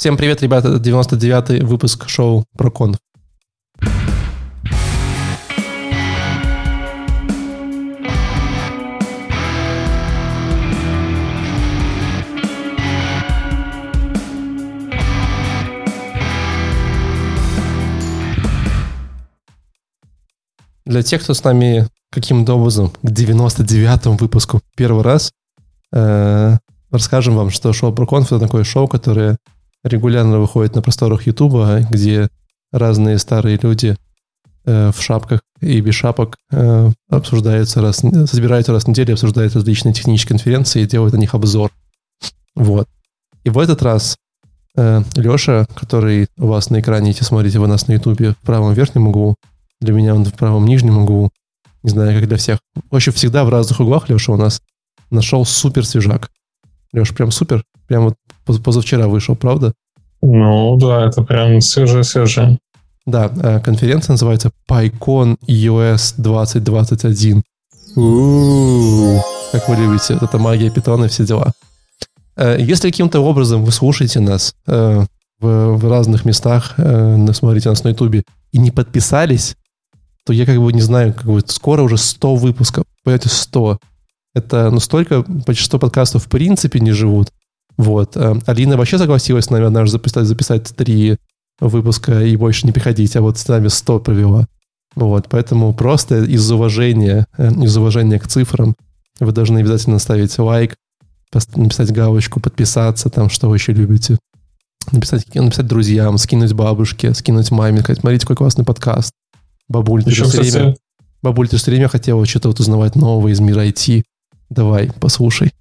Всем привет, ребята, это 99-й выпуск шоу про конф. Для тех, кто с нами каким-то образом к 99-му выпуску первый раз, э, расскажем вам, что шоу про конф это такое шоу, которое регулярно выходит на просторах Ютуба, где разные старые люди э, в шапках и без шапок э, обсуждаются раз, собираются раз в неделю, обсуждают различные технические конференции и делают на них обзор. Вот. И в этот раз э, Леша, который у вас на экране, если смотрите вы нас на Ютубе, в правом верхнем углу, для меня он в правом нижнем углу, не знаю, как для всех. В общем, всегда в разных углах Леша у нас нашел супер свежак. Леша, прям супер. Прям вот позавчера вышел, правда? Ну да, это прям свежее-свежее. Да, э, конференция называется PyCon EOS 2021. У-у-у, как вы любите, это магия питона и все дела. Э, если каким-то образом вы слушаете нас э, в, в разных местах, смотрите нас на ютубе и не подписались, то я как бы не знаю, как бы скоро уже 100 выпусков. Понимаете, 100. Это, ну, столько, почти 100 подкастов в принципе не живут. Вот. Э, Алина вообще согласилась с нами однажды записать, записать три выпуска и больше не приходить, а вот с нами 100 провела. Вот, поэтому просто из уважения, э, из уважения к цифрам вы должны обязательно ставить лайк, написать галочку, подписаться, там, что вы еще любите. Написать, написать друзьям, скинуть бабушке, скинуть маме, сказать, смотрите, какой классный подкаст. Бабуль, ты, еще, все время, бабуль, ты все время хотела что-то вот узнавать новое из мира IT. Давай, послушай.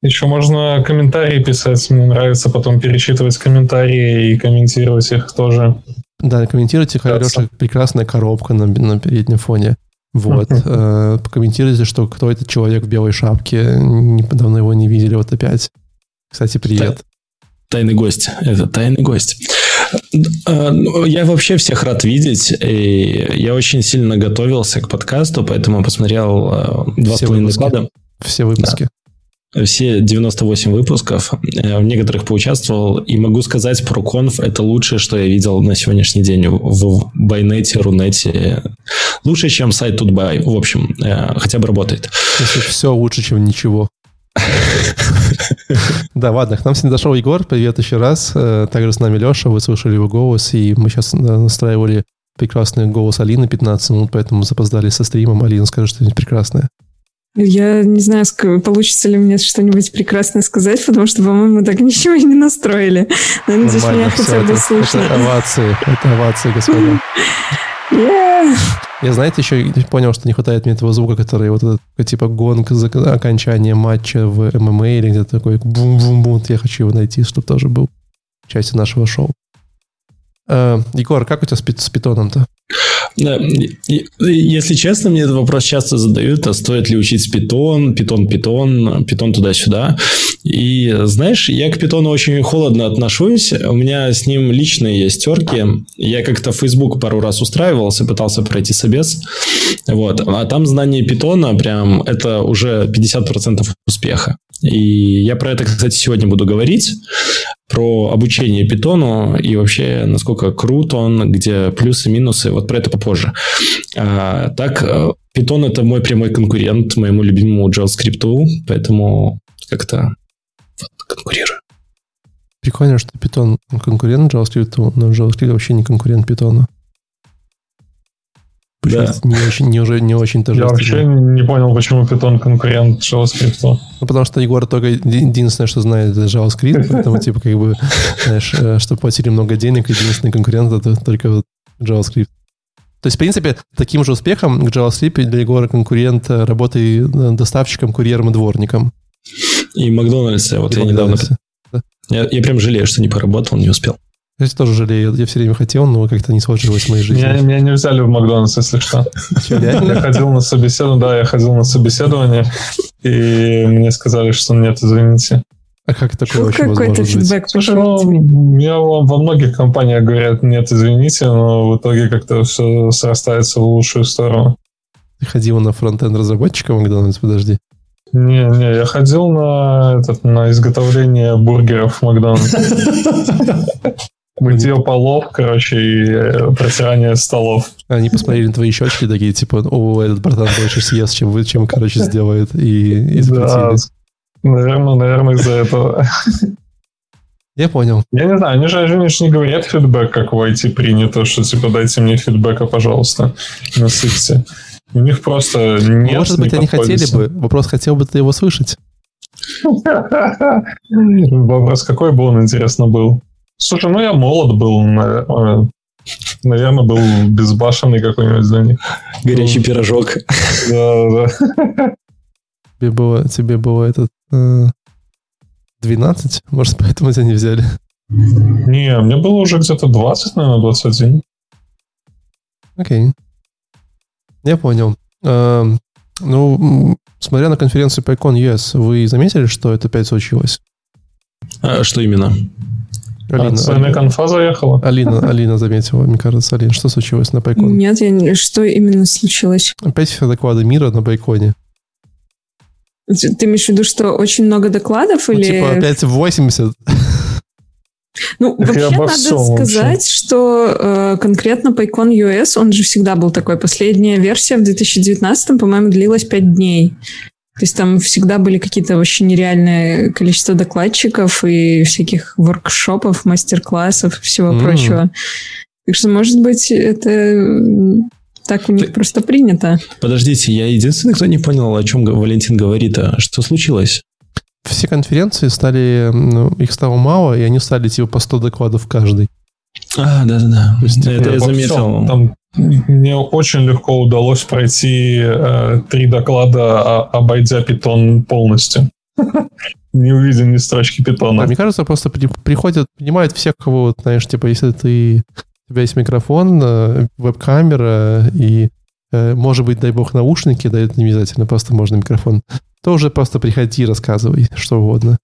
Еще можно комментарии писать. Мне нравится потом перечитывать комментарии и комментировать их тоже. Да, комментируйте, Леша, прекрасная коробка на, на переднем фоне. Вот. Э, покомментируйте, что кто этот человек в белой шапке. Давно его не видели. Вот опять. Кстати, привет. Тайный гость. Это тайный гость. Э, ну, я вообще всех рад видеть. И я очень сильно готовился к подкасту, поэтому посмотрел э, два с половиной года. Все выпуски. Да все 98 выпусков, э, в некоторых поучаствовал, и могу сказать, про конф это лучшее, что я видел на сегодняшний день в Байнете, Рунете. Лучше, чем сайт Тутбай, в общем, э, хотя бы работает. Если все лучше, чем ничего. Да, ладно, к нам сегодня зашел Егор, привет еще раз. Э, также с нами Леша, вы слышали его голос, и мы сейчас настраивали прекрасный голос Алины 15 минут, поэтому запоздали со стримом. Алина, скажи что-нибудь прекрасное. Я не знаю, получится ли мне что-нибудь прекрасное сказать, потому что, по-моему, так ничего и не настроили. Но надеюсь, меня хотя бы слышно. Это овации, это овации, господа. Yeah. Я, знаете, еще понял, что не хватает мне этого звука, который вот этот, типа, гонг за окончание матча в ММА или где-то такой бум-бум-бум. Я хочу его найти, чтобы тоже был частью нашего шоу. Uh, Егор, как у тебя с питоном-то? Если честно, мне этот вопрос часто задают, а стоит ли учить питон, питон, питон, питон туда-сюда. И знаешь, я к питону очень холодно отношусь. У меня с ним личные есть терки. Я как-то в Facebook пару раз устраивался, пытался пройти собес. Вот. А там знание питона прям это уже 50% успеха. И я про это, кстати, сегодня буду говорить про обучение питону и вообще насколько крут он, где плюсы, минусы. Вот про это попозже. А, так, питон это мой прямой конкурент моему любимому JavaScript, поэтому как-то вот, конкурирую. Прикольно, что питон конкурент JavaScript, но JavaScript вообще не конкурент питона. Да. Не очень, не, уже, не очень тоже. Я вообще не понял, почему Python конкурент JavaScript. Ну, потому что Егор только единственное, что знает, это JavaScript, поэтому, типа, как бы, знаешь, э, чтобы платили много денег, единственный конкурент это только JavaScript. То есть, в принципе, таким же успехом к JavaScript для Егора конкурент э, работы э, доставщиком, курьером и дворником. И Макдональдсе. Вот и я недавно... Да? Я, я прям жалею, что не поработал, не успел. Я тоже жалею. Я все время хотел, но как-то не сложилось в моей жизни. Меня, меня не взяли в Макдональдс, если что. Я ходил на собеседование, да, я ходил на собеседование, и мне сказали, что нет, извините. А как такое вообще Какой-то фидбэк Слушай, ну, я во многих компаниях говорят, нет, извините, но в итоге как-то все срастается в лучшую сторону. Ты ходил на фронтенд разработчика Макдональдс, подожди. Не, не, я ходил на, этот, на изготовление бургеров в Макдональдс. Мытье полов, короче, и э, протирание столов. Они посмотрели на твои щечки такие, типа, о, этот братан больше съест, чем вы, чем, короче, сделает. И, и да, наверное, наверное, из-за этого. Я понял. Я не знаю, они же, они же не говорят фидбэк, как в IT принято, что типа дайте мне фидбэка, пожалуйста, насыпьте. У них просто нет. Может быть, они хотели бы. Вопрос, хотел бы ты его слышать? Вопрос, какой бы он, интересно, был? Слушай, ну я молод был, наверное, был безбашенный какой-нибудь для них. Горячий пирожок. Да, да. Тебе было, тебе было этот 12? Э, Может, поэтому тебя не взяли? Не, мне было уже где-то 20, наверное, 21. Окей. Я понял. Э, ну, смотря на конференцию PyCon US, вы заметили, что это опять случилось? А, что именно? Алина, а, Алина, конфа заехала? Алина, Алина заметила, мне кажется. Алина, что случилось на Байконе? Нет, я не... что именно случилось? Опять все доклады мира на Байконе. Ты имеешь в виду, что очень много докладов? Ну, или... типа опять 80. Ну, вообще надо сказать, вообще. что э, конкретно PyCon US, он же всегда был такой. Последняя версия в 2019, по-моему, длилась 5 дней. То есть там всегда были какие-то вообще нереальное количество докладчиков и всяких воркшопов, мастер-классов, всего mm. прочего. Так что, может быть, это так у них Ты... просто принято. Подождите, я единственный, кто не понял, о чем Валентин говорит. А что случилось? Все конференции стали, ну, их стало мало, и они стали типа по 100 докладов каждый. А, да-да-да. Это я заметил. Там мне очень легко удалось пройти э, три доклада, обойдя питон полностью. Не увидя ни строчки питона. Мне кажется, просто при, приходят, понимают всех, кого, вот, знаешь, типа, если ты, у тебя есть микрофон, э, веб-камера и, э, может быть, дай бог, наушники, да, это не обязательно, просто можно микрофон, то уже просто приходи рассказывай что угодно.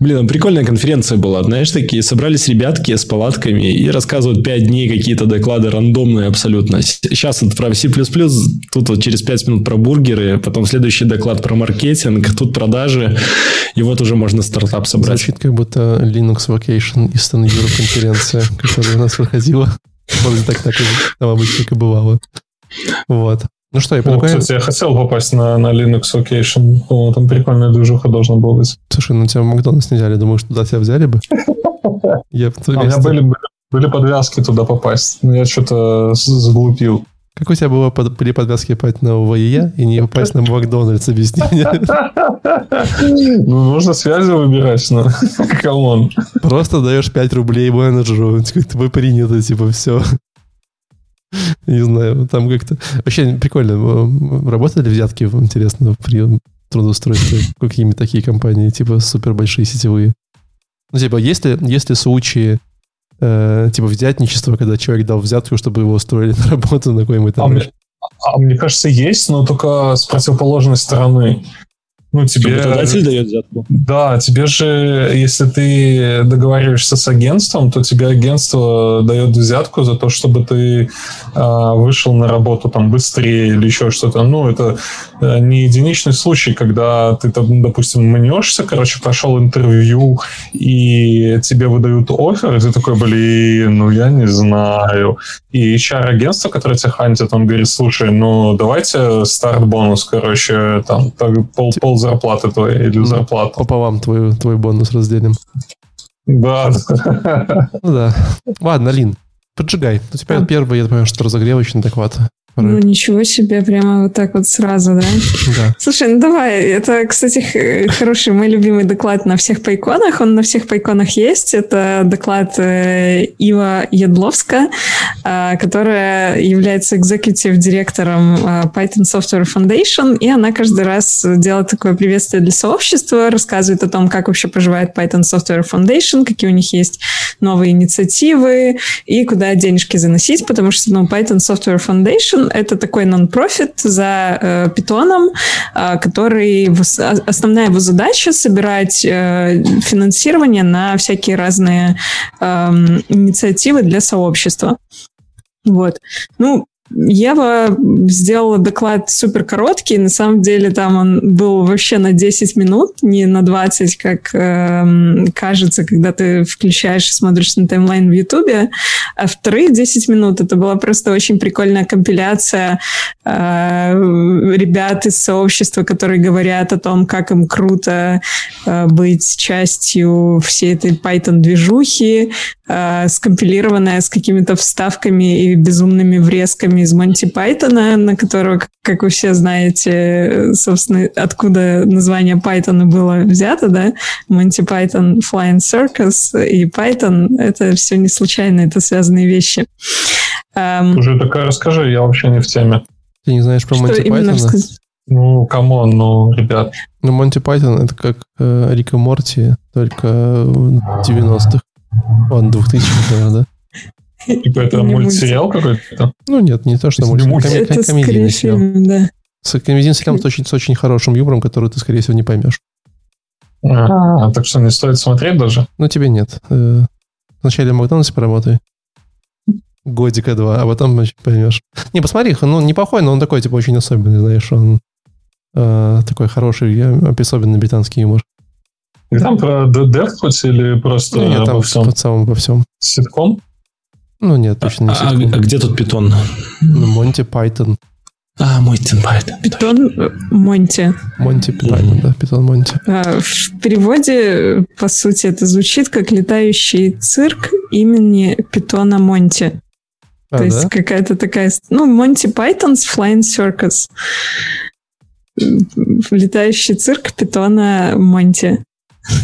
Блин, прикольная конференция была. Знаешь, такие собрались ребятки с палатками и рассказывают 5 дней какие-то доклады рандомные абсолютно. Сейчас это про C++, тут вот через 5 минут про бургеры, потом следующий доклад про маркетинг, тут продажи, и вот уже можно стартап собрать. Звучит как будто Linux Vacation Eastern Europe конференция, которая у нас проходила. Вот так так там обычно и бывало. Вот. Ну что, я предлагаю... Ну, кстати, я хотел попасть на, на Linux Vacation. О, там прикольная движуха должна была быть. Слушай, ну тебя в Макдональдс не взяли. Думаю, что туда тебя взяли бы? Я а у меня были, были подвязки туда попасть. Но я что-то заглупил. Как у тебя было под, были подвязки попасть на LVEE и не попасть на Макдональдс, объясни мне. Ну, нужно связи выбирать, ну, come on. Просто даешь 5 рублей менеджеру, вы принято, типа, все. Не знаю, там как-то... Вообще прикольно. Работали взятки, интересно, при трудоустройстве? Какими такие компании, типа супер большие сетевые? Ну, типа, если, если случаи э, типа взятничества, когда человек дал взятку, чтобы его устроили на работу на какой-нибудь. А мне, а мне кажется, есть, но только с противоположной стороны. Ну, тебе... Работодатель дает взятку. Да, тебе же, если ты договариваешься с агентством, то тебе агентство дает взятку за то, чтобы ты э, вышел на работу там быстрее или еще что-то. Ну, это э, не единичный случай, когда ты, там, допустим, мнешься, короче, прошел интервью, и тебе выдают офер, и ты такой, блин, ну, я не знаю. И HR-агентство, которое тебя хантит, он говорит, слушай, ну, давайте старт-бонус, короче, там, пол, пол зарплаты твоей или зарплату. Пополам твой, твой бонус разделим. Да. Ну да. Ладно, Лин, поджигай. У тебя первый, я понимаю, что разогревочный доклад. Ну, ничего себе, прямо вот так вот сразу, да? Да. Слушай, ну давай, это, кстати, хороший мой любимый доклад на всех пайконах, он на всех пайконах есть, это доклад э, Ива Ядловска, э, которая является экзекутив-директором э, Python Software Foundation, и она каждый раз делает такое приветствие для сообщества, рассказывает о том, как вообще поживает Python Software Foundation, какие у них есть новые инициативы, и куда денежки заносить, потому что, ну, Python Software Foundation это такой нон-профит за э, питоном, э, который основная его задача собирать э, финансирование на всякие разные э, инициативы для сообщества. Вот. Ну, Ева сделала доклад супер короткий. На самом деле там он был вообще на 10 минут, не на 20, как э, кажется, когда ты включаешь и смотришь на таймлайн в Ютубе. А вторые 10 минут это была просто очень прикольная компиляция э, ребят из сообщества, которые говорят о том, как им круто э, быть частью всей этой Python-движухи, э, скомпилированная с какими-то вставками и безумными врезками из Монти Пайтона, на которого, как вы все знаете, собственно, откуда название Python было взято, да? Monty Python Flying Circus и Python — это все не случайно, это связанные вещи. Уже такая расскажи, я вообще не в теме. Ты не знаешь про Монти Пайтона? Ну, come on, ну, ребят. Ну, Монти Пайтон — это как э, Рик и Морти, только в 90-х. Он 2000-х, наверное, да? Типа это мультсериал какой-то? Ну нет, не то, что мультсериал. Это комедийный сериал. Да. С комедийным сериалом с очень, с очень хорошим юмором, который ты, скорее всего, не поймешь. А, так что не стоит смотреть даже? Ну, тебе нет. Э, вначале в Макдональдсе поработай. Годика два, а потом поймешь. Не, посмотри, ну, неплохой, но он такой, типа, очень особенный, знаешь, он э, такой хороший, особенный британский юмор. И там про Death хоть или просто ну, нет, там всем? По во всем. Ситком? Ну нет, точно не а, а где тут питон? Ну, Монти Пайтон. А, Монти Пайтон. Питон э, Монти. Монти Пайтон, да, питон Монти. А, в переводе, по сути, это звучит как летающий цирк имени питона Монти. А, То да? есть какая-то такая... Ну, Monty Python's Flying Circus. Летающий цирк питона Монти.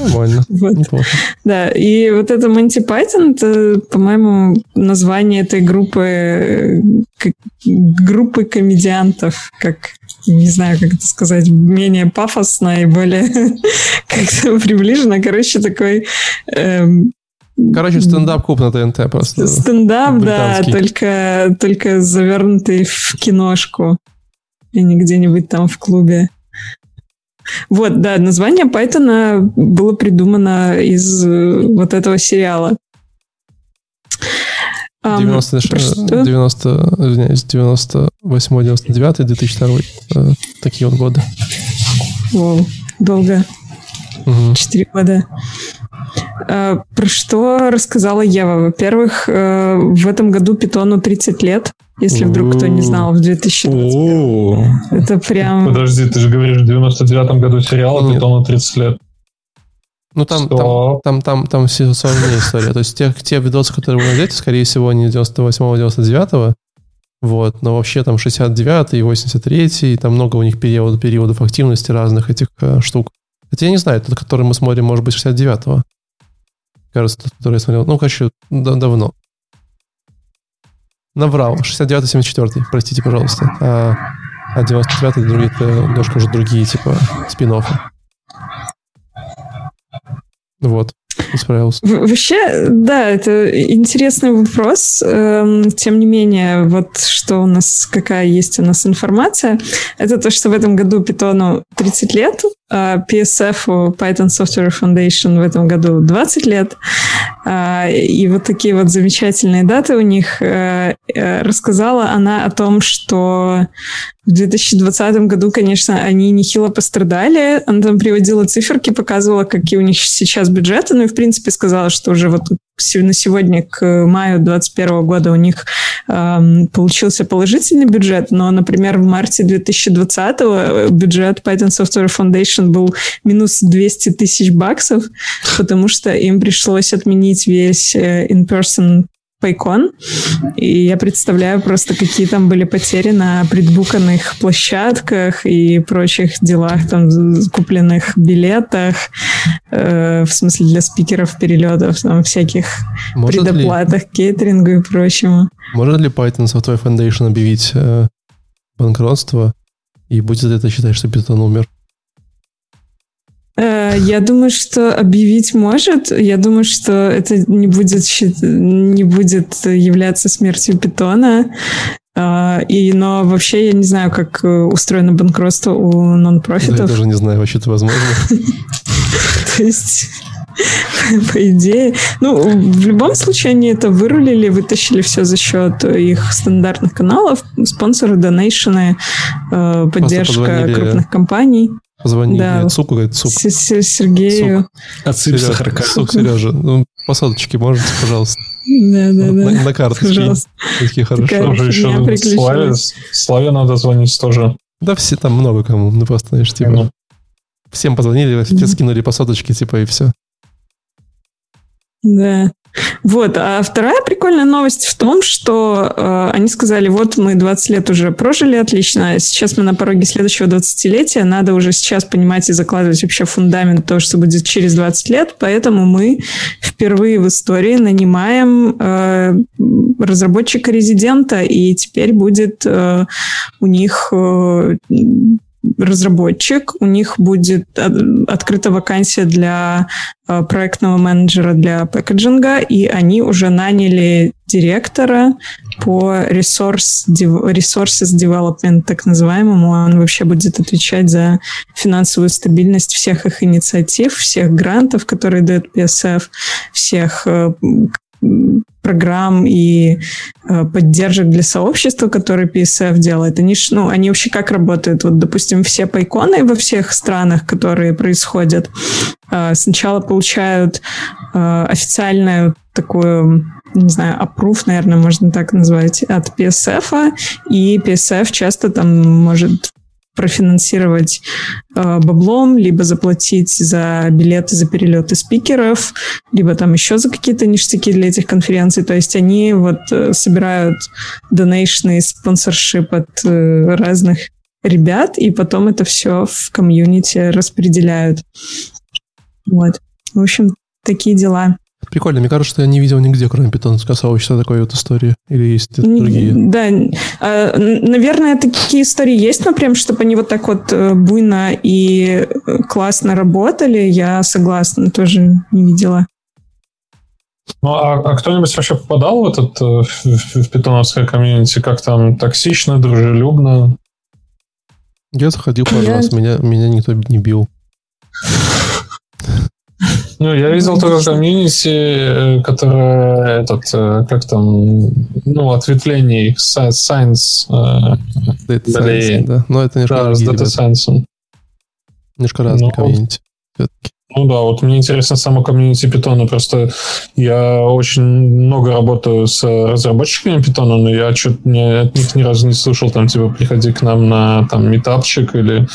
Нормально. Вот. Да, и вот это Monty Python, это, по-моему, название этой группы, группы комедиантов, как, не знаю, как это сказать, менее пафосно и более как-то приближено. Короче, такой... Эм, Короче, стендап-куб на ТНТ просто. Стендап, да, только, только завернутый в киношку, и не где-нибудь там в клубе. Вот, да, название Python было придумано из э, вот этого сериала. 90, um, 90, извиняюсь, 98, 99, 2002, э, такие вот годы. Вау, долго. Четыре угу. года. А, про что рассказала Ева? Во-первых, э, в этом году Питону 30 лет, если вдруг кто не знал, в 2020. Это прям... Подожди, ты же говоришь, в 99 году сериал, а Питону 30 лет. Ну, там, там, там, там, там все сложнее история. То есть те, те видосы, которые вы найдете, скорее всего, не 98-99, вот, но вообще там 69 и 83 и там много у них период, периодов активности разных этих э, штук. Хотя я не знаю, тот, который мы смотрим, может быть, 69-го. Кажется, тот, который я смотрел. Ну, короче, да, давно. Наврал. 69-74, простите, пожалуйста. А, а 99-й другие, это немножко уже другие, типа, спин -оффы. Вот. Исправился. Вообще, да, это интересный вопрос. Эм, тем не менее, вот что у нас, какая есть у нас информация, это то, что в этом году Питону 30 лет, PSF, Python Software Foundation в этом году 20 лет. А, и вот такие вот замечательные даты у них. Э, э, рассказала она о том, что в 2020 году, конечно, они нехило пострадали. Она там приводила циферки, показывала, какие у них сейчас бюджеты, ну и, в принципе, сказала, что уже вот на сегодня к маю 2021 года у них эм, получился положительный бюджет, но, например, в марте 2020 бюджет Python Software Foundation был минус 200 тысяч баксов, потому что им пришлось отменить весь э, in-person Пайкон. И я представляю просто, какие там были потери на предбуканных площадках и прочих делах, там, купленных билетах, э, в смысле для спикеров перелетов, там, всяких может предоплатах, ли, кейтерингу и прочему. Может ли Python Software Foundation объявить э, банкротство, и будет это считать, что Python умер? Э, я думаю, что объявить может. Я думаю, что это не будет, не будет являться смертью питона. Э, и, но вообще я не знаю, как э, устроено банкротство у нон-профитов. Да, я даже не знаю, вообще это возможно. То есть... по идее. Ну, в любом случае, они это вырулили, вытащили все за счет их стандартных каналов, спонсоры, донейшены, э, поддержка крупных компаний. Позвонили да. Цуку, говорит, Цук. Сергею. Отсыпь сахарка. Цук, Сережа, ну, посадочки можете, пожалуйста. Да, да, да. На, на карточке. Такие хорошие. Тоже еще Славе, Славе надо звонить тоже. Да все там много кому. Ну просто, знаешь, типа... Всем позвонили, все скинули по соточке, типа, и все. Да. Вот, а вторая прикольная новость в том, что э, они сказали, вот мы 20 лет уже прожили отлично, сейчас мы на пороге следующего 20-летия, надо уже сейчас понимать и закладывать вообще фундамент того, что будет через 20 лет, поэтому мы впервые в истории нанимаем э, разработчика-резидента, и теперь будет э, у них э, разработчик, у них будет открыта вакансия для э, проектного менеджера для пэкэджинга, и они уже наняли директора по resource, resources development, так называемому. Он вообще будет отвечать за финансовую стабильность всех их инициатив, всех грантов, которые дает PSF, всех э, программ и э, поддержек для сообщества, которые PSF делает, они, ну, они вообще как работают? Вот, допустим, все пайконы во всех странах, которые происходят, э, сначала получают э, официальную такую не знаю, approve, наверное, можно так назвать, от PSF, и PSF часто там может профинансировать э, баблом, либо заплатить за билеты, за перелеты спикеров, либо там еще за какие-то ништяки для этих конференций. То есть они вот э, собирают донейшны и спонсоршип от э, разных ребят, и потом это все в комьюнити распределяют. Вот. В общем, такие дела. Прикольно. Мне кажется, что я не видел нигде, кроме питонского сообщества, такой вот истории. Или есть другие? Да. А, наверное, такие истории есть, но прям, чтобы они вот так вот э, буйно и э, классно работали, я согласна, тоже не видела. Ну, а, а кто-нибудь вообще попадал в этот э, в, в питоновское комьюнити? Как там токсично, дружелюбно? Я заходил пару раз, меня, меня никто не бил. Ну, я видел только комьюнити, э, которое этот, э, как там, ну, ответвлений Science. Data Science, да. Но это немножко да, с Data Science. Немножко разные ну, комьюнити. Ну да, вот мне интересно само комьюнити питона. Просто я очень много работаю с разработчиками питона, но я что-то от них ни разу не слышал, там, типа, приходи к нам на там митапчик или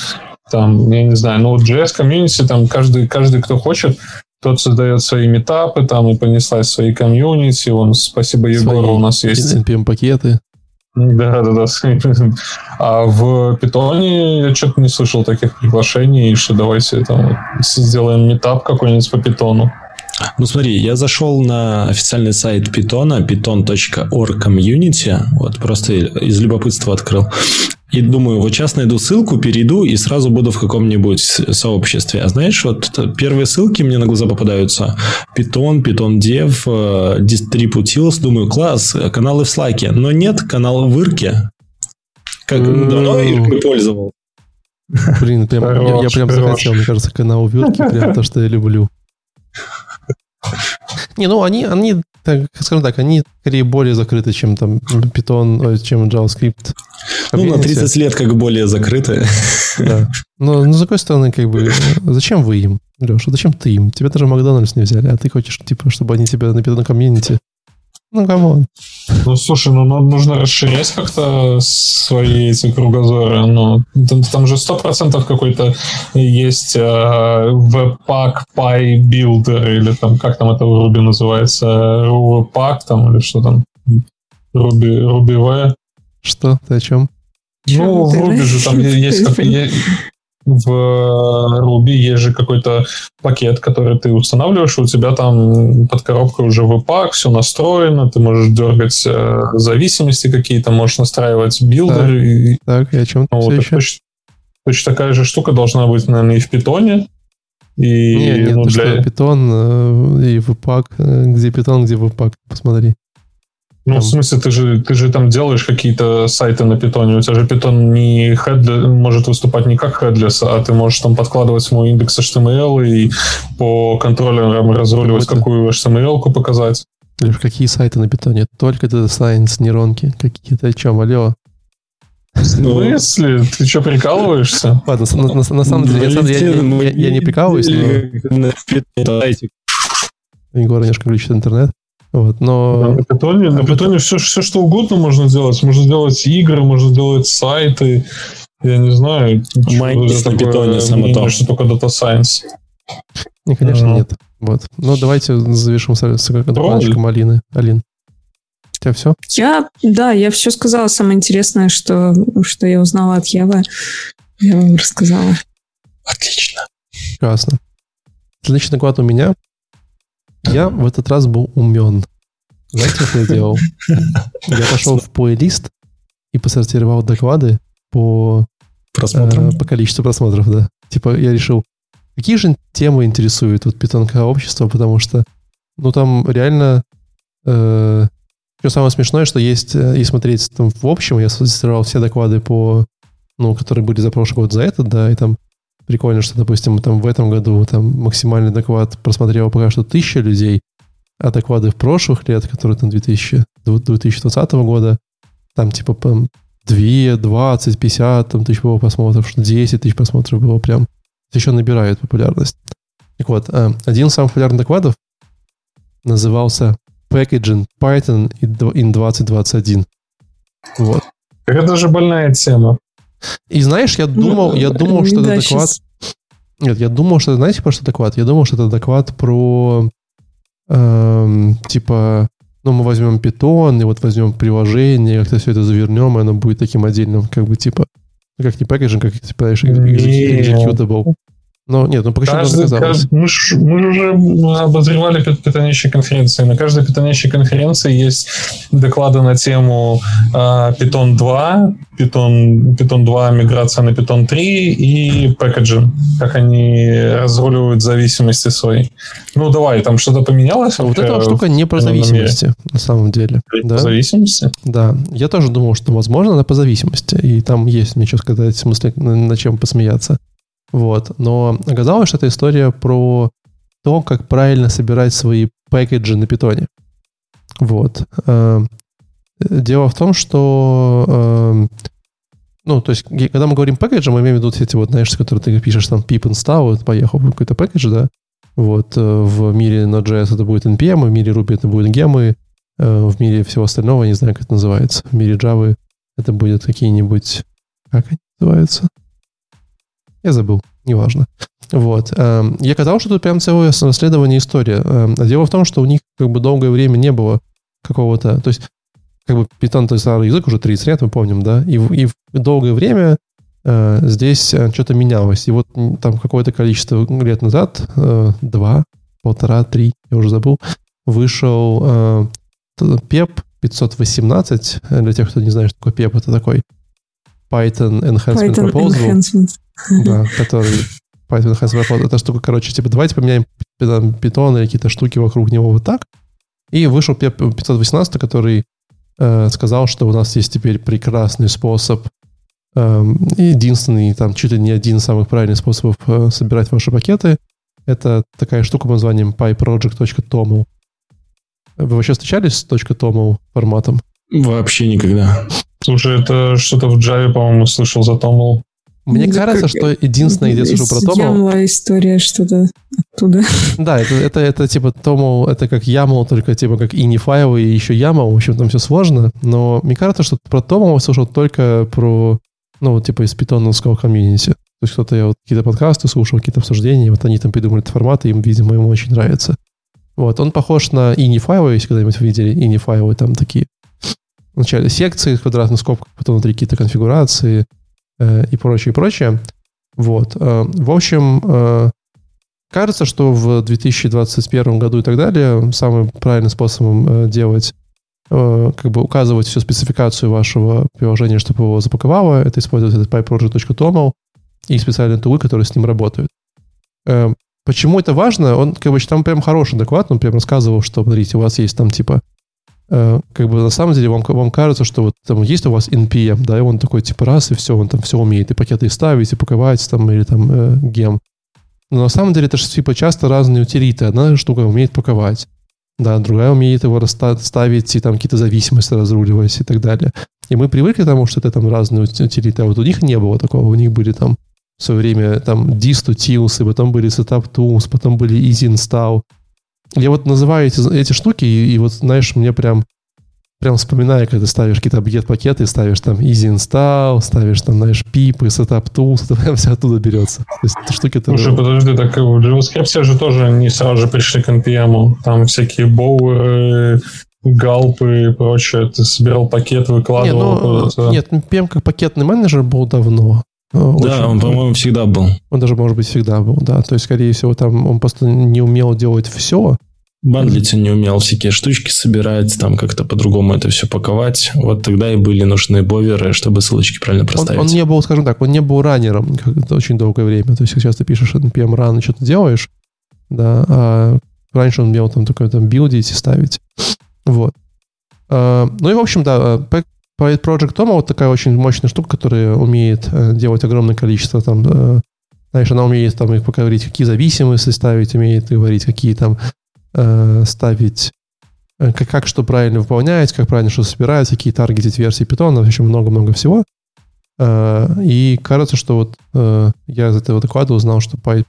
там, я не знаю, ну, JS комьюнити, там каждый, каждый, кто хочет, тот создает свои митапы, там и понеслась свои комьюнити. Он, спасибо Егору, свои у нас есть... NPM-пакеты. Да, да, да. А в питоне я что-то не слышал таких приглашений, что давайте там сделаем метап какой-нибудь по питону. Ну смотри, я зашел на официальный сайт питона, python.org community, вот просто из любопытства открыл. И думаю, вот сейчас найду ссылку, перейду и сразу буду в каком-нибудь сообществе. А знаешь, вот первые ссылки мне на глаза попадаются. Python, Python Dev, э, Distributils. Думаю, класс, каналы в Slack. Но нет канала в Ирке. Как давно Иркой пользовал? Блин, прям, я, я прям захотел, мне кажется, канал в Ирке, прям то, что я люблю. Не, ну они, они так, скажем так, они скорее более закрыты, чем там Python, чем JavaScript. Ну, на 30 лет как более закрыты. Да. Но, но с другой стороны, как бы, зачем вы им, Леша? Зачем ты им? Тебя даже Макдональдс не взяли, а ты хочешь, типа, чтобы они тебя на Python комьюнити ну, come on. Ну, слушай, ну, нужно расширять как-то свои эти кругозоры. Ну, там, там же сто процентов какой-то есть э, Webpack Py Builder, или там, как там это в Ruby называется, Webpack там, или что там, Ruby, Ruby V. Что? Ты о чем? Ну, в Ruby же там есть, как, в э, Ruby есть же какой-то пакет, который ты устанавливаешь, у тебя там под коробкой уже веб-пак, все настроено, ты можешь дергать э, зависимости какие-то, можешь настраивать билдеры. Так, и, так, о чем ну, вот, еще? Точно, точно такая же штука должна быть, наверное, и в питоне. И, нет, нет, ну, для... что, питон э, и веб-пак, где питон, где веб-пак, посмотри. Ну, Там- в смысле, ты же, ты же там делаешь какие-то сайты на питоне. У тебя же питон не headless, может выступать не как headless, а ты можешь там подкладывать свой индекс HTML и по контроллерам разруливать, Какой-то- какую HTML-ку показать. Лишь какие сайты на питоне? Только Data Science, нейронки. Какие-то о чем? Алло. В смысле? Ты что, прикалываешься? Ладно, на, на- на самом деле, я, сам- я- я- я- я не прикалываюсь, но Егор немножко глючит интернет. Вот, но... На питоне, на об этом- питоне все, все, что угодно можно сделать. Можно сделать игры, можно сделать сайты. Я не знаю. Майнинг на питоне само то. что только Data Science. Не, конечно, Ага. нет. Вот. Ну, давайте завершим с, с докладчиком Алины. Алин, у тебя все? Я, да, я все сказала самое интересное, что, что я узнала от Евы. Я вам рассказала. Отлично. Прекрасно. Следующий доклад у меня. Я в этот раз был умен. Знаете, что я делал? Я пошел в плейлист и посортировал доклады по, Просмотрим. э, по количеству просмотров, да. Типа я решил, какие же темы интересуют вот питонка общество, потому что, ну, там реально... Э, что самое смешное, что есть, э, и смотреть там в общем, я сортировал все доклады по, ну, которые были за прошлый год, за этот, да, и там прикольно, что, допустим, там в этом году там максимальный доклад просмотрело пока что тысяча людей, а доклады в прошлых лет, которые там 2000, 2020 года, там типа там 2, 20, 50 там, тысяч было просмотров, что 10 тысяч просмотров было прям. Еще набирает популярность. Так вот, э, один из самых популярных докладов назывался Packaging Python in 2021. Вот. Это же больная тема. И знаешь, я думал, я думал, что Да, это доклад... Нет, я думал, что... Знаете, про что доклад? Я думал, что это доклад про... эм, типа, ну, мы возьмем питон, и вот возьмем приложение, как-то все это завернем, и оно будет таким отдельным, как бы, типа... ну, Как не пэкэджинг, как, типа, знаешь, executable. Но нет, ну, пока что Каждый- оказалось. кажд- мы, ж, мы же уже обозревали пит- питонящие конференции. На каждой питонящей конференции есть доклады на тему а, Python 2, Python, Python 2 миграция на Python 3 и packaging, как они разруливают зависимости свои. Ну давай, там что-то поменялось? А вот эта штука не про зависимости, на самом деле. по Да? зависимости? Да, я тоже думал, что, возможно, она по зависимости. И там есть мне что сказать, в смысле, на, на чем посмеяться. Вот. Но оказалось, что это история про то, как правильно собирать свои пэкэджи на питоне. Вот. Э, Дело в том, что э, ну, то есть, когда мы говорим пэкэджи, мы имеем в виду вот эти вот, знаешь, которые ты пишешь там pip install, вот, поехал какой-то пэкэдж, да, вот, э, в мире Node.js это будет NPM, в мире Ruby это будет гемы, э, в мире всего остального, не знаю, как это называется, в мире Java это будет какие-нибудь, как они называются? Я забыл, неважно. Вот. эм, Я казалось, что тут прям целое расследование история. Эм, А дело в том, что у них как бы долгое время не было какого-то... То есть как бы Python это старый язык, уже 30 лет, мы помним, да, и, и долгое время э, здесь э, что-то менялось. И вот там какое-то количество лет назад, э, два, полтора, три, я уже забыл, вышел э, PEP 518. Э, Для тех, кто не знает, что такое PEP, это такой Python Enhancement Python Proposal Enhancement. да, который Python Enhancement Proposal. Эта штука, короче, типа, давайте поменяем там, питон или какие-то штуки вокруг него вот так. И вышел PEP 518, который э, сказал, что у нас есть теперь прекрасный способ, эм, единственный, там, чуть ли не один из самых правильных способов э, собирать ваши пакеты. Это такая штука под названием pyproject.toml. Вы вообще встречались с .toml форматом? Вообще никогда. Слушай, это что-то в Java, по-моему, слышал за Toml. Мне Да кажется, как- что единственное, где я слышу про Toml... Ямла история что-то оттуда. Да, это, это, это типа TOML, это как YAML, только типа как ini файлы и еще YAML, в общем, там все сложно, но мне кажется, что про TOML я слушал только про, ну, вот типа из питоновского комьюнити. То есть кто-то, я вот какие-то подкасты слушал, какие-то обсуждения, вот они там придумали этот формат, и им, видимо, ему очень нравится. Вот, он похож на ini файлы, если когда-нибудь видели ini файлы, там такие вначале секции в квадратных скобках, потом внутри какие-то конфигурации э, и прочее, прочее. Вот. э, в общем, э, Кажется, что в 2021 году и так далее самым правильным способом э, делать, э, как бы указывать всю спецификацию вашего приложения, чтобы его запаковало, это использовать этот pyproject.toml и специальные тулы, которые с ним работают. Э, Почему это важно? Он, бы, там прям хороший доклад, он прям рассказывал, что, смотрите, у вас есть там, типа, как бы на самом деле вам, вам кажется, что вот там есть у вас NPM, да, и он такой типа раз, и все, он там все умеет, и пакеты ставить, и паковать, там, или там э, гем. Но на самом деле это же типа часто разные утилиты. Одна штука умеет паковать, да, другая умеет его ставить и там какие-то зависимости разруливать и так далее. И мы привыкли к тому, что это там разные утилиты, а вот у них не было такого. У них были там в свое время там dist tools, и потом были setup tools, потом были easy install. Я вот называю эти, эти штуки, и, и вот, знаешь, мне прям прям вспоминаю, когда ставишь какие-то объект-пакеты, ставишь там easy install, ставишь там, знаешь, пипы, setup tools, это прям все оттуда берется. То есть эти штуки... Слушай, подожди, так в JavaScript же тоже не сразу же пришли к NPM. Там всякие боуэры, галпы и прочее. Ты собирал пакет, выкладывал не, ну, Нет, NPM как пакетный менеджер был давно. Да, Очень он, по-моему, всегда был. Он даже, может быть, всегда был, да. То есть, скорее всего, там он просто не умел делать все, Бандлить он не умел, всякие штучки собирать, там как-то по-другому это все паковать. Вот тогда и были нужны боверы, чтобы ссылочки правильно проставить. Он, он не был, скажем так, он не был раннером очень долгое время. То есть сейчас ты пишешь npm run что-то делаешь, да, а раньше он умел там такой там билдить и ставить. Вот. А, ну и, в общем, да, Project Toma вот такая очень мощная штука, которая умеет э, делать огромное количество там, э, знаешь, она умеет там говорить, какие зависимости ставить, умеет говорить, какие там э, ставить, как, как что правильно выполнять, как правильно что собирать, какие таргетить версии питона, еще много-много всего. И кажется, что вот я из этого доклада узнал, что Python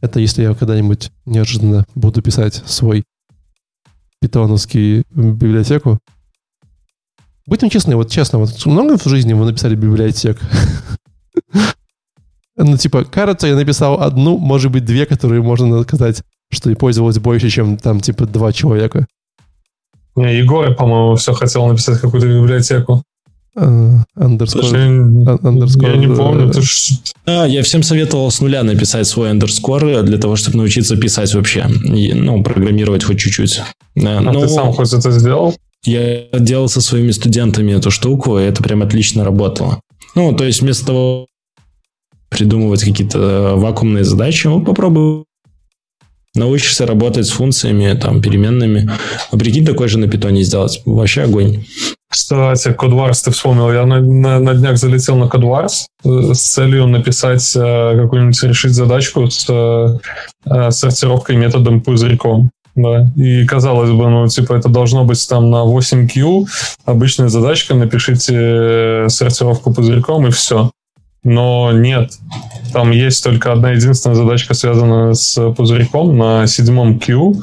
это если я когда-нибудь неожиданно буду писать свой питоновский библиотеку. Будем честны, вот честно, вот много в жизни вы написали библиотек? Ну, типа, кажется, я написал одну, может быть, две, которые можно сказать, что и пользовалось больше, чем там типа два человека. Не, Егор, по-моему, все хотел написать какую-то библиотеку. Андерскор. Я, я не помню. Ты а, я всем советовал с нуля написать свой андерскор для того, чтобы научиться писать вообще. И, ну, программировать хоть чуть-чуть. А Но... ты сам хоть это сделал? Я делал со своими студентами эту штуку, и это прям отлично работало. Ну, то есть вместо того придумывать какие-то вакуумные задачи, ну, попробую научишься работать с функциями, там, переменными. А прикинь, такой же на питоне сделать. Вообще огонь. Кстати, Кодварс ты вспомнил. Я на, на, на днях залетел на Кодварс э, с целью написать э, какую-нибудь, решить задачку с э, сортировкой методом пузырьком. Да. И казалось бы, ну, типа, это должно быть там на 8Q. Обычная задачка, напишите сортировку пузырьком и все. Но нет, там есть только одна единственная задачка, связанная с пузырьком на седьмом Q,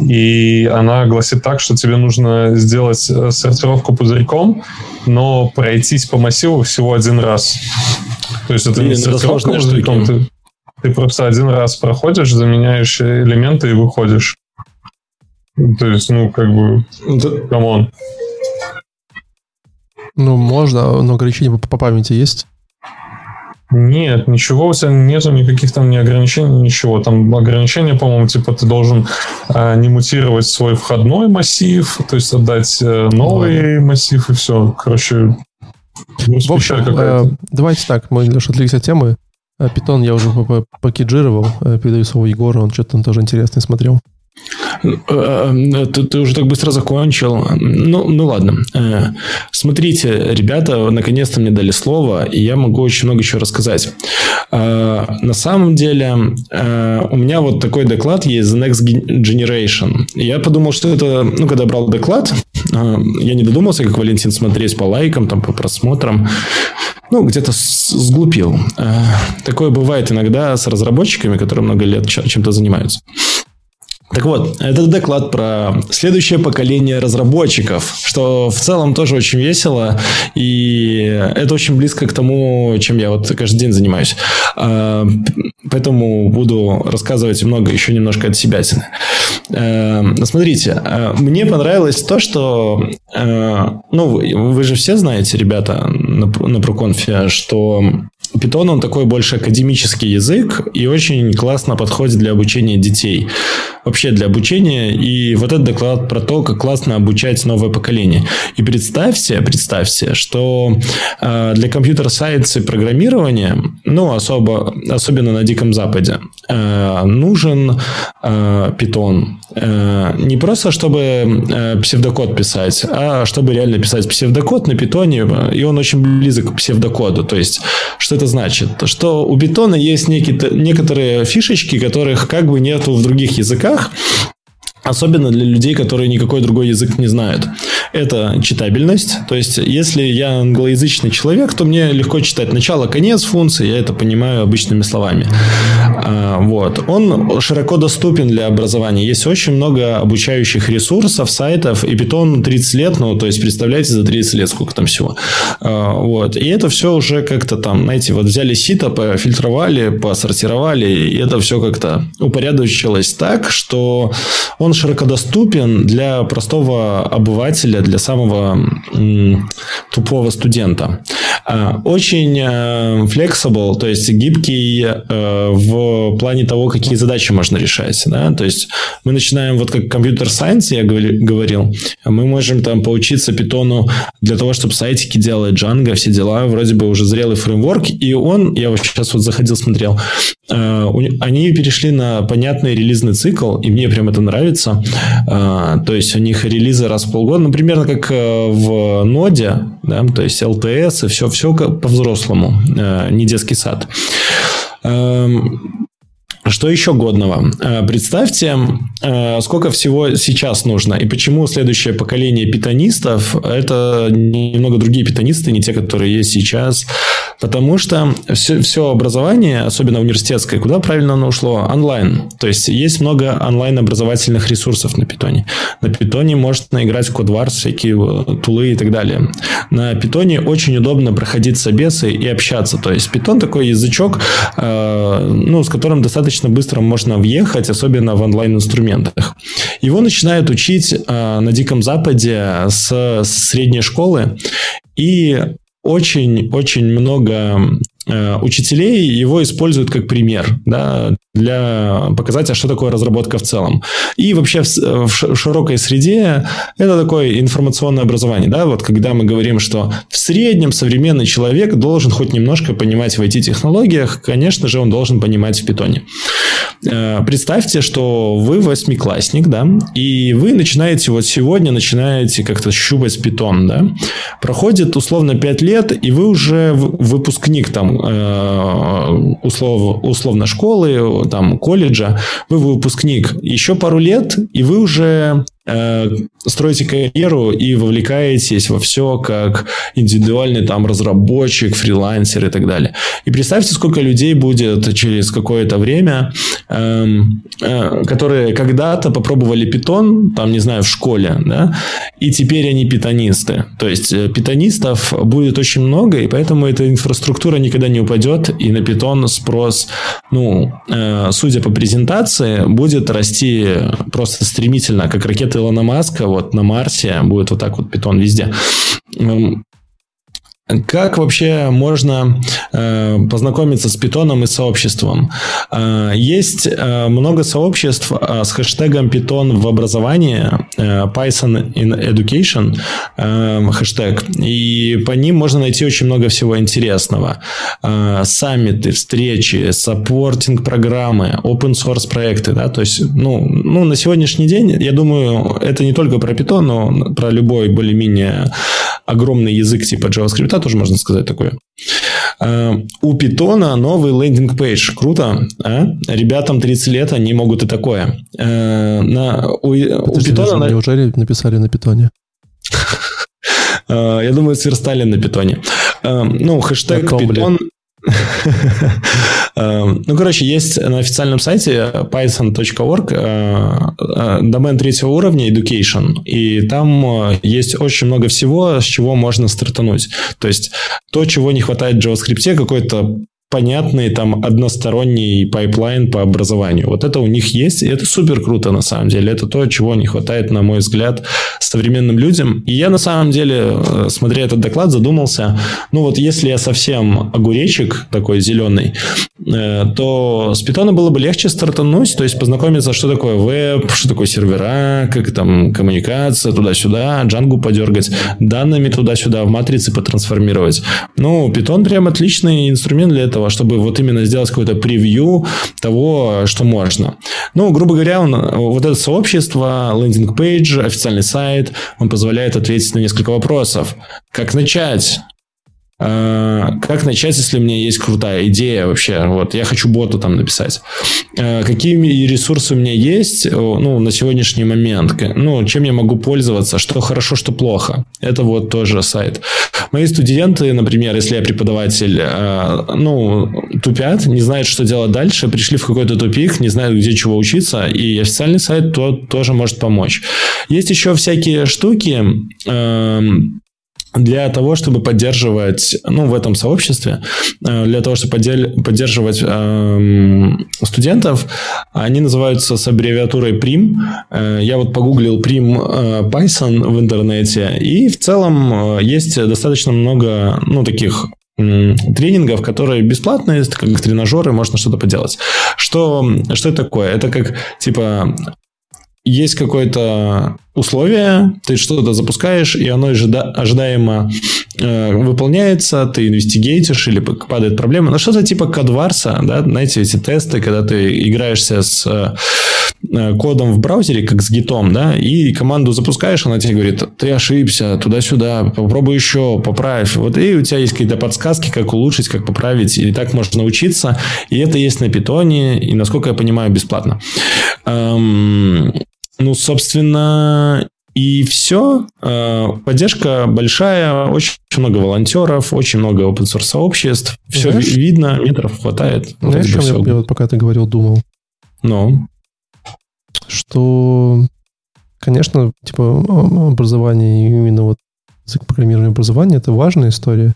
и она гласит так, что тебе нужно сделать э, сортировку пузырьком, но пройтись по массиву всего один раз. То есть это Блин, не сортировка пузырьком, ты, ты просто один раз проходишь, заменяешь элементы и выходишь. То есть, ну, как бы, come on. Ну, можно, но ограничения по, по памяти есть? Нет, ничего у тебя нету, никаких там ни ограничений, ничего. Там ограничения, по-моему, типа ты должен а, не мутировать свой входной массив, то есть отдать а, новый ну, массив и все. Короче, в общем, э, давайте так, мы лишь отвлеклись от темы. Питон я уже покиджировал, передаю слово Егору, он что-то там тоже интересное смотрел. Э, э, ты, ты уже так быстро закончил. Ну, ну ладно. Э, смотрите, ребята, наконец-то мне дали слово, и я могу очень много еще рассказать. На самом деле, у меня вот такой доклад есть The Next Generation. Я подумал, что это, ну, когда брал доклад, я не додумался, как Валентин смотреть по лайкам, там, по просмотрам. Ну, где-то сглупил. Такое бывает иногда с разработчиками, которые много лет чем-то занимаются. Так вот, это доклад про следующее поколение разработчиков, что в целом тоже очень весело, и это очень близко к тому, чем я вот каждый день занимаюсь. А, поэтому буду рассказывать много еще немножко от себя. А, смотрите, а, мне понравилось то, что, ну, вы же все знаете, ребята, на, на ProConf, что Python, он такой больше академический язык и очень классно подходит для обучения детей. Вообще для обучения. И вот этот доклад про то, как классно обучать новое поколение. И представьте, представьте, что э, для компьютер-сайенс и программирования ну, особо, особенно на Диком Западе, э, нужен э, питон. Э, не просто, чтобы э, псевдокод писать, а чтобы реально писать псевдокод на питоне, и он очень близок к псевдокоду. То есть, что это значит? Что у питона есть некие, некоторые фишечки, которых как бы нету в других языках, Особенно для людей, которые никакой другой язык не знают. Это читабельность. То есть, если я англоязычный человек, то мне легко читать начало, конец функции. Я это понимаю обычными словами. А, вот. Он широко доступен для образования. Есть очень много обучающих ресурсов, сайтов. И Python 30 лет, ну, то есть, представляете, за 30 лет сколько там всего. А, вот. И это все уже как-то там, знаете, вот взяли сито, пофильтровали, посортировали, и это все как-то упорядочилось так, что он широко доступен для простого обывателя, для самого тупого студента. А, очень э, flexible, то есть гибкий э, в плане того, какие задачи можно решать. Да? То есть мы начинаем, вот как компьютер сайенс, я говорил, мы можем там поучиться питону для того, чтобы сайтики делать, Django, все дела, вроде бы уже зрелый фреймворк, и он, я вот сейчас вот заходил, смотрел, э, они перешли на понятный релизный цикл, и мне прям это нравится, то есть у них релизы раз в полгода, ну, примерно как в ноде, да, то есть LTS и все, все по-взрослому, э, не детский сад. Что еще годного? Э, представьте, э, сколько всего сейчас нужно и почему следующее поколение питонистов – это немного другие питонисты, не те, которые есть сейчас. Потому что все, все образование, особенно университетское, куда правильно оно ушло? Онлайн. То есть, есть много онлайн-образовательных ресурсов на питоне. На питоне можно играть в кодвар, всякие э, тулы и так далее. На питоне очень удобно проходить собесы и общаться. То есть, питон такой язычок, ну, с которым достаточно достаточно быстро можно въехать, особенно в онлайн-инструментах. Его начинают учить э, на Диком Западе с, с средней школы, и очень-очень много учителей его используют как пример. Да, для показать, а что такое разработка в целом. И вообще в, в широкой среде это такое информационное образование. Да? Вот когда мы говорим, что в среднем современный человек должен хоть немножко понимать в IT-технологиях, конечно же, он должен понимать в питоне. Э, представьте, что вы восьмиклассник, да, и вы начинаете вот сегодня начинаете как-то щупать питон, да. Проходит условно 5 лет, и вы уже выпускник там э, услов, условно школы, там, колледжа, вы выпускник еще пару лет, и вы уже строите карьеру и вовлекаетесь во все как индивидуальный там разработчик, фрилансер и так далее. И представьте, сколько людей будет через какое-то время, эм, э, которые когда-то попробовали питон, там, не знаю, в школе, да, и теперь они питонисты. То есть, э, питонистов будет очень много, и поэтому эта инфраструктура никогда не упадет, и на питон спрос, ну, э, судя по презентации, будет расти просто стремительно, как ракета Илона Маска, вот на Марсе будет вот так вот питон везде. Как вообще можно э, познакомиться с питоном и сообществом? Э, есть э, много сообществ э, с хэштегом питон в образовании, э, Python in Education э, хэштег, и по ним можно найти очень много всего интересного. Э, саммиты, встречи, supporting программы, open source проекты, да, то есть, ну, ну, на сегодняшний день, я думаю, это не только про питон, но про любой более-менее огромный язык типа JavaScript, тоже можно сказать такое. Э, у Python новый landing page. Круто. А? Ребятам 30 лет, они могут и такое. Э, на, у, Подожди, у Python... На... Неужели написали на питоне? Э, я думаю, сверстали на питоне. Ну, хэштег Python... Эм, ну, короче, есть на официальном сайте python.org э, э, домен третьего уровня Education, и там э, есть очень много всего, с чего можно стартануть. То есть, то, чего не хватает в JavaScript, какой-то понятный там односторонний pipeline по образованию. Вот это у них есть, и это супер круто на самом деле. Это то, чего не хватает, на мой взгляд, современным людям. И я на самом деле, э, смотря этот доклад, задумался, ну вот если я совсем огуречек такой зеленый, э, то с питона было бы легче стартануть, то есть познакомиться, что такое веб, что такое сервера, как там коммуникация, туда-сюда, джангу подергать, данными туда-сюда, в матрице потрансформировать. Ну, питон прям отличный инструмент для этого, чтобы вот именно сделать какое-то превью того, что можно. Ну, грубо говоря, он, вот это сообщество, лендинг-пейдж, официальный сайт, он позволяет ответить на несколько вопросов. Как начать? А, как начать, если у меня есть крутая идея вообще? Вот, я хочу бота там написать. А, какие ресурсы у меня есть ну, на сегодняшний момент? Ну, чем я могу пользоваться? Что хорошо, что плохо? Это вот тоже сайт. Мои студенты, например, если я преподаватель, ну, тупят, не знают, что делать дальше, пришли в какой-то тупик, не знают, где чего учиться, и официальный сайт то, тоже может помочь. Есть еще всякие штуки, для того, чтобы поддерживать, ну, в этом сообществе, э, для того, чтобы поддерживать э, студентов, они называются с аббревиатурой PRIM. Э, я вот погуглил PRIM э, Python в интернете, и в целом есть достаточно много, ну, таких тренингов, которые бесплатные, как тренажеры, можно что-то поделать. Что, что это такое? Это как, типа, есть какое-то условие, ты что-то запускаешь, и оно ожидаемо э, выполняется, ты инвестигейтишь или падает проблема. Ну, что-то типа кодварса, да, знаете, эти тесты, когда ты играешься с э, кодом в браузере, как с гитом, да, и команду запускаешь, она тебе говорит, ты ошибся, туда-сюда, попробуй еще, поправь. Вот и у тебя есть какие-то подсказки, как улучшить, как поправить, и так можно учиться. И это есть на питоне, и, насколько я понимаю, бесплатно. Эм, ну, собственно, и все. Э, поддержка большая, очень много волонтеров, очень много open source сообществ. Все Знаешь, видно, метров хватает. Знаешь, чем я, я вот пока ты говорил, думал? Ну? Что, конечно, типа образование, именно вот язык программирования образования, это важная история.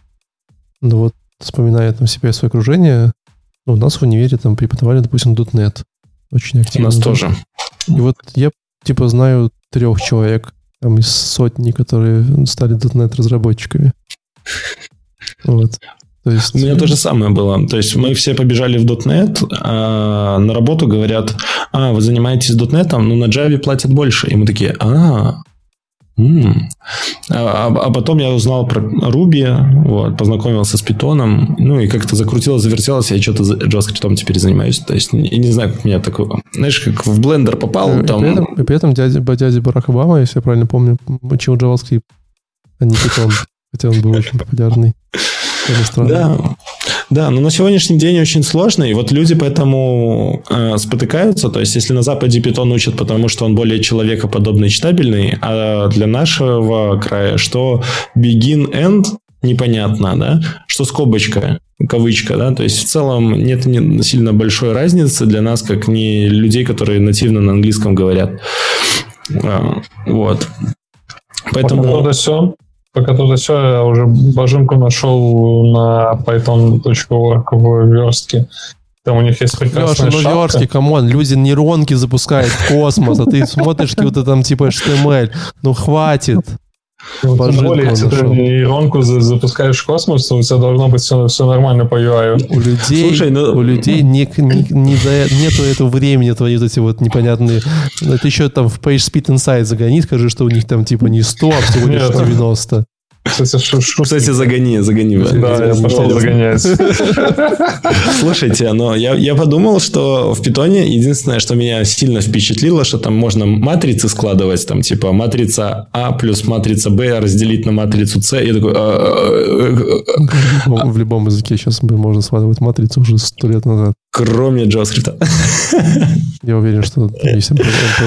Но вот вспоминая там себя и свое окружение, ну, у нас в универе там преподавали, допустим, .NET. Очень активно. У нас тоже. И вот я типа знаю трех человек там из сотни, которые стали .NET разработчиками. Вот. То есть... У меня то же самое было. То есть мы все побежали в .NET, а на работу говорят, а, вы занимаетесь .NET, ну на Java платят больше. И мы такие, а, а, а потом я узнал про Ruby, вот, познакомился с Python, ну и как-то закрутилось, завертелось, я что-то JavaScript теперь занимаюсь. То есть, не, не знаю, как меня такое... Знаешь, как в блендер попал, и, там... И при этом, и при этом дядя, дядя Барак Обама, если я правильно помню, учил JavaScript, а не Python, хотя он был очень популярный. Да, да, но на сегодняшний день очень сложно, и вот люди поэтому э, спотыкаются. То есть, если на Западе питон учат, потому что он более человекоподобный читабельный, а для нашего края, что begin-end непонятно, да, что скобочка, кавычка, да, то есть в целом нет не сильно большой разницы для нас, как не людей, которые нативно на английском говорят. А, вот. Поэтому... Вот все пока тут все, я уже бажинку нашел на python.org в верстке. Там у них есть прекрасная Леша, ну верстки, come on, люди нейронки запускают в космос, а ты смотришь какие-то там типа HTML. Ну хватит. Ну, тем более, если ты нейронку запускаешь в космос, то у тебя должно быть все, все нормально по UI. У людей, Слушай, ну... у людей не, не, не до, нету этого времени, твои вот эти вот непонятные... Это еще там в PageSpeed Insight загони, скажи, что у них там типа не 100, а всего лишь 90. Кстати, шу -шу Кстати загони, загони. Да, я пошел загонять. Слушайте, но я, я подумал, что в питоне единственное, что меня сильно впечатлило, что там можно матрицы складывать, там типа матрица А плюс матрица Б разделить на матрицу С. Я такой... «А, а, а, в любом языке сейчас можно складывать матрицу уже сто лет назад. Кроме JavaScript. Я уверен, что есть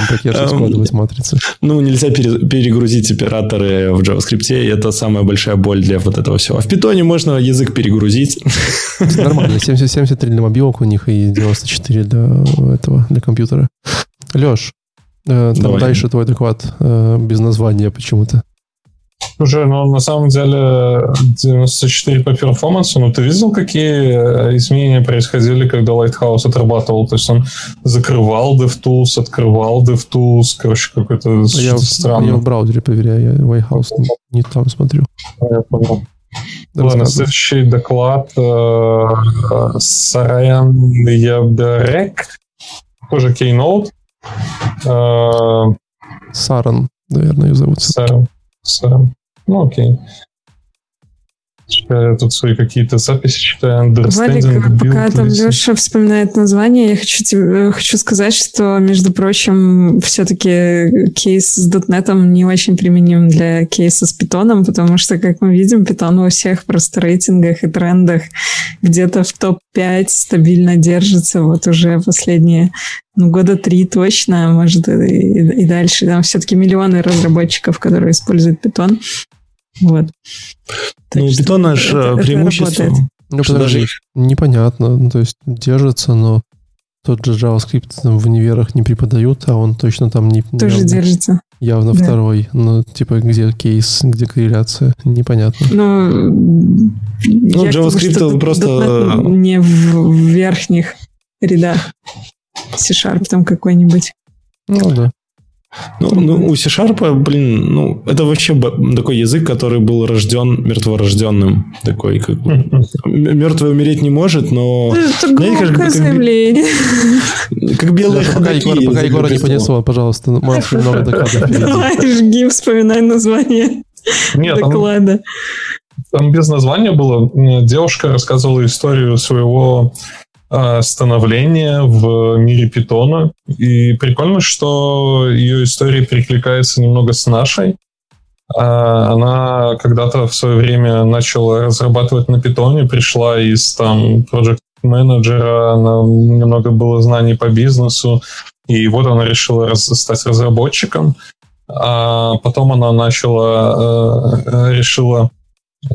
пакет складывать матрицы. Ну, нельзя перегрузить операторы в JavaScript, и это самая большая боль для вот этого всего. А в питоне можно язык перегрузить. Нормально, 70, 73 для мобилок у них и 94 для этого, для компьютера. Леш, э, там дальше твой доклад э, без названия почему-то. Уже, но на самом деле 94 по перформансу, ну ты видел, какие э, изменения происходили, когда Lighthouse отрабатывал? То есть он закрывал DevTools, открывал DevTools, короче, какой-то я, странно. Я в браузере проверяю, я Lighthouse не, не там смотрю. Я понял. Ладно, следующий доклад э, Сараян Яберек, тоже Keynote. Э, Саран, наверное, ее зовут. Саран. Саран. Ну, окей. Я тут свои какие-то записи читаю. Валик, пока там Леша вспоминает название, я хочу, тебе, хочу сказать, что, между прочим, все-таки кейс с .NET не очень применим для кейса с питоном, потому что, как мы видим, питон во всех просто рейтингах и трендах где-то в топ-5 стабильно держится вот уже последние ну, года три точно, может, и, и дальше. Там все-таки миллионы разработчиков, которые используют питон. Вот. Ну, у питона же преимущество. Ну, что даже непонятно. Ну, то есть держится, но тот же JavaScript там в универах не преподают, а он точно там не... Тоже явно, держится. Явно да. второй. Ну, типа, где кейс, где корреляция, непонятно. Но ну, JavaScript думаю, просто... Не в верхних рядах. C-Sharp там какой-нибудь. Ну, да. Ну, ну, у C-Sharp, блин, ну, это вообще такой язык, который был рожден мертворожденным. Такой, как бы, мертвый умереть не может, но... Это знаете, как, заявление. Как, как белые Пока, Егор, пока Егора не понесло, пожалуйста, можешь немного докладов Давай, жги, вспоминай название Нет, доклада. Там, там без названия было. Девушка рассказывала историю своего а, становления в мире питона. И прикольно, что ее история перекликается немного с нашей. А, она когда-то в свое время начала разрабатывать на питоне, пришла из там project менеджера, она немного было знаний по бизнесу, и вот она решила раз, стать разработчиком. А потом она начала, э, решила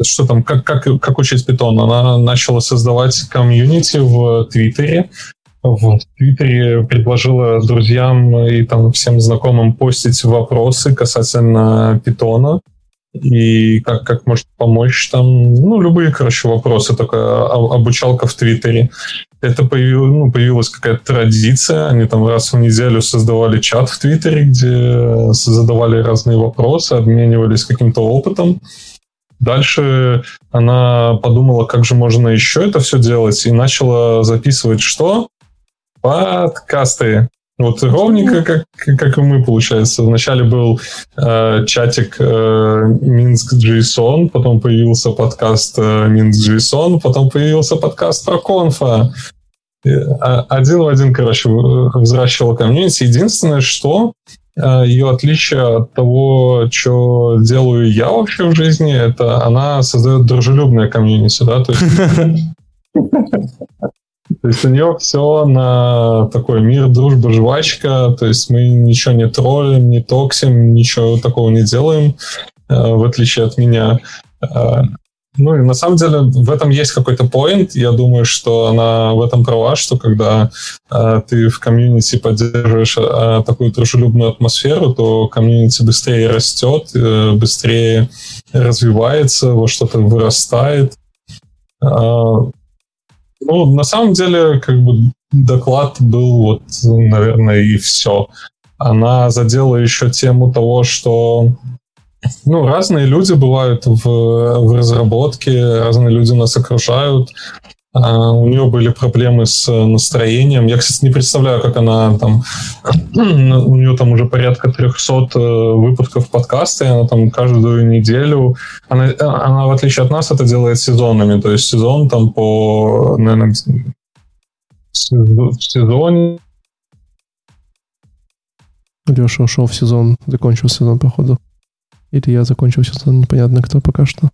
что там, как, как, как учить питон? Она начала создавать комьюнити в Твиттере, в Твиттере предложила друзьям и там всем знакомым постить вопросы касательно питона и как, как может помочь там, ну, любые, короче, вопросы, такая обучалка в Твиттере. Это появилось, ну, появилась какая-то традиция, они там раз в неделю создавали чат в Твиттере, где задавали разные вопросы, обменивались каким-то опытом. Дальше она подумала, как же можно еще это все делать, и начала записывать что? Подкасты. Вот ровненько, как, как и мы, получается. Вначале был э, чатик э, Минск JSON, потом появился подкаст э, Минск JSON, потом появился подкаст про конфа. А, один в один, короче, взращивала комьюнити. Единственное, что Э, ее отличие от того, что делаю я вообще в жизни, это она создает дружелюбное комьюнити, да, то есть... То есть у нее все на такой мир, дружба, жвачка. То есть мы ничего не троллим, не токсим, ничего такого не делаем, э, в отличие от меня. Ну и на самом деле в этом есть какой-то поинт. Я думаю, что она в этом права, что когда э, ты в комьюнити поддерживаешь э, такую дружелюбную атмосферу, то комьюнити быстрее растет, э, быстрее развивается, во что-то вырастает. Э, ну, на самом деле, как бы доклад был вот, наверное, и все. Она задела еще тему того, что ну, разные люди бывают в, в разработке, разные люди нас окружают. А, у нее были проблемы с настроением. Я, кстати, не представляю, как она там... у нее там уже порядка 300 э, выпусков подкаста, и она там каждую неделю... Она, она, в отличие от нас, это делает сезонами. То есть сезон там по... Наверное, в сезоне... Леша ушел в сезон, закончил сезон, походу. Или я закончил сезон, непонятно кто пока что.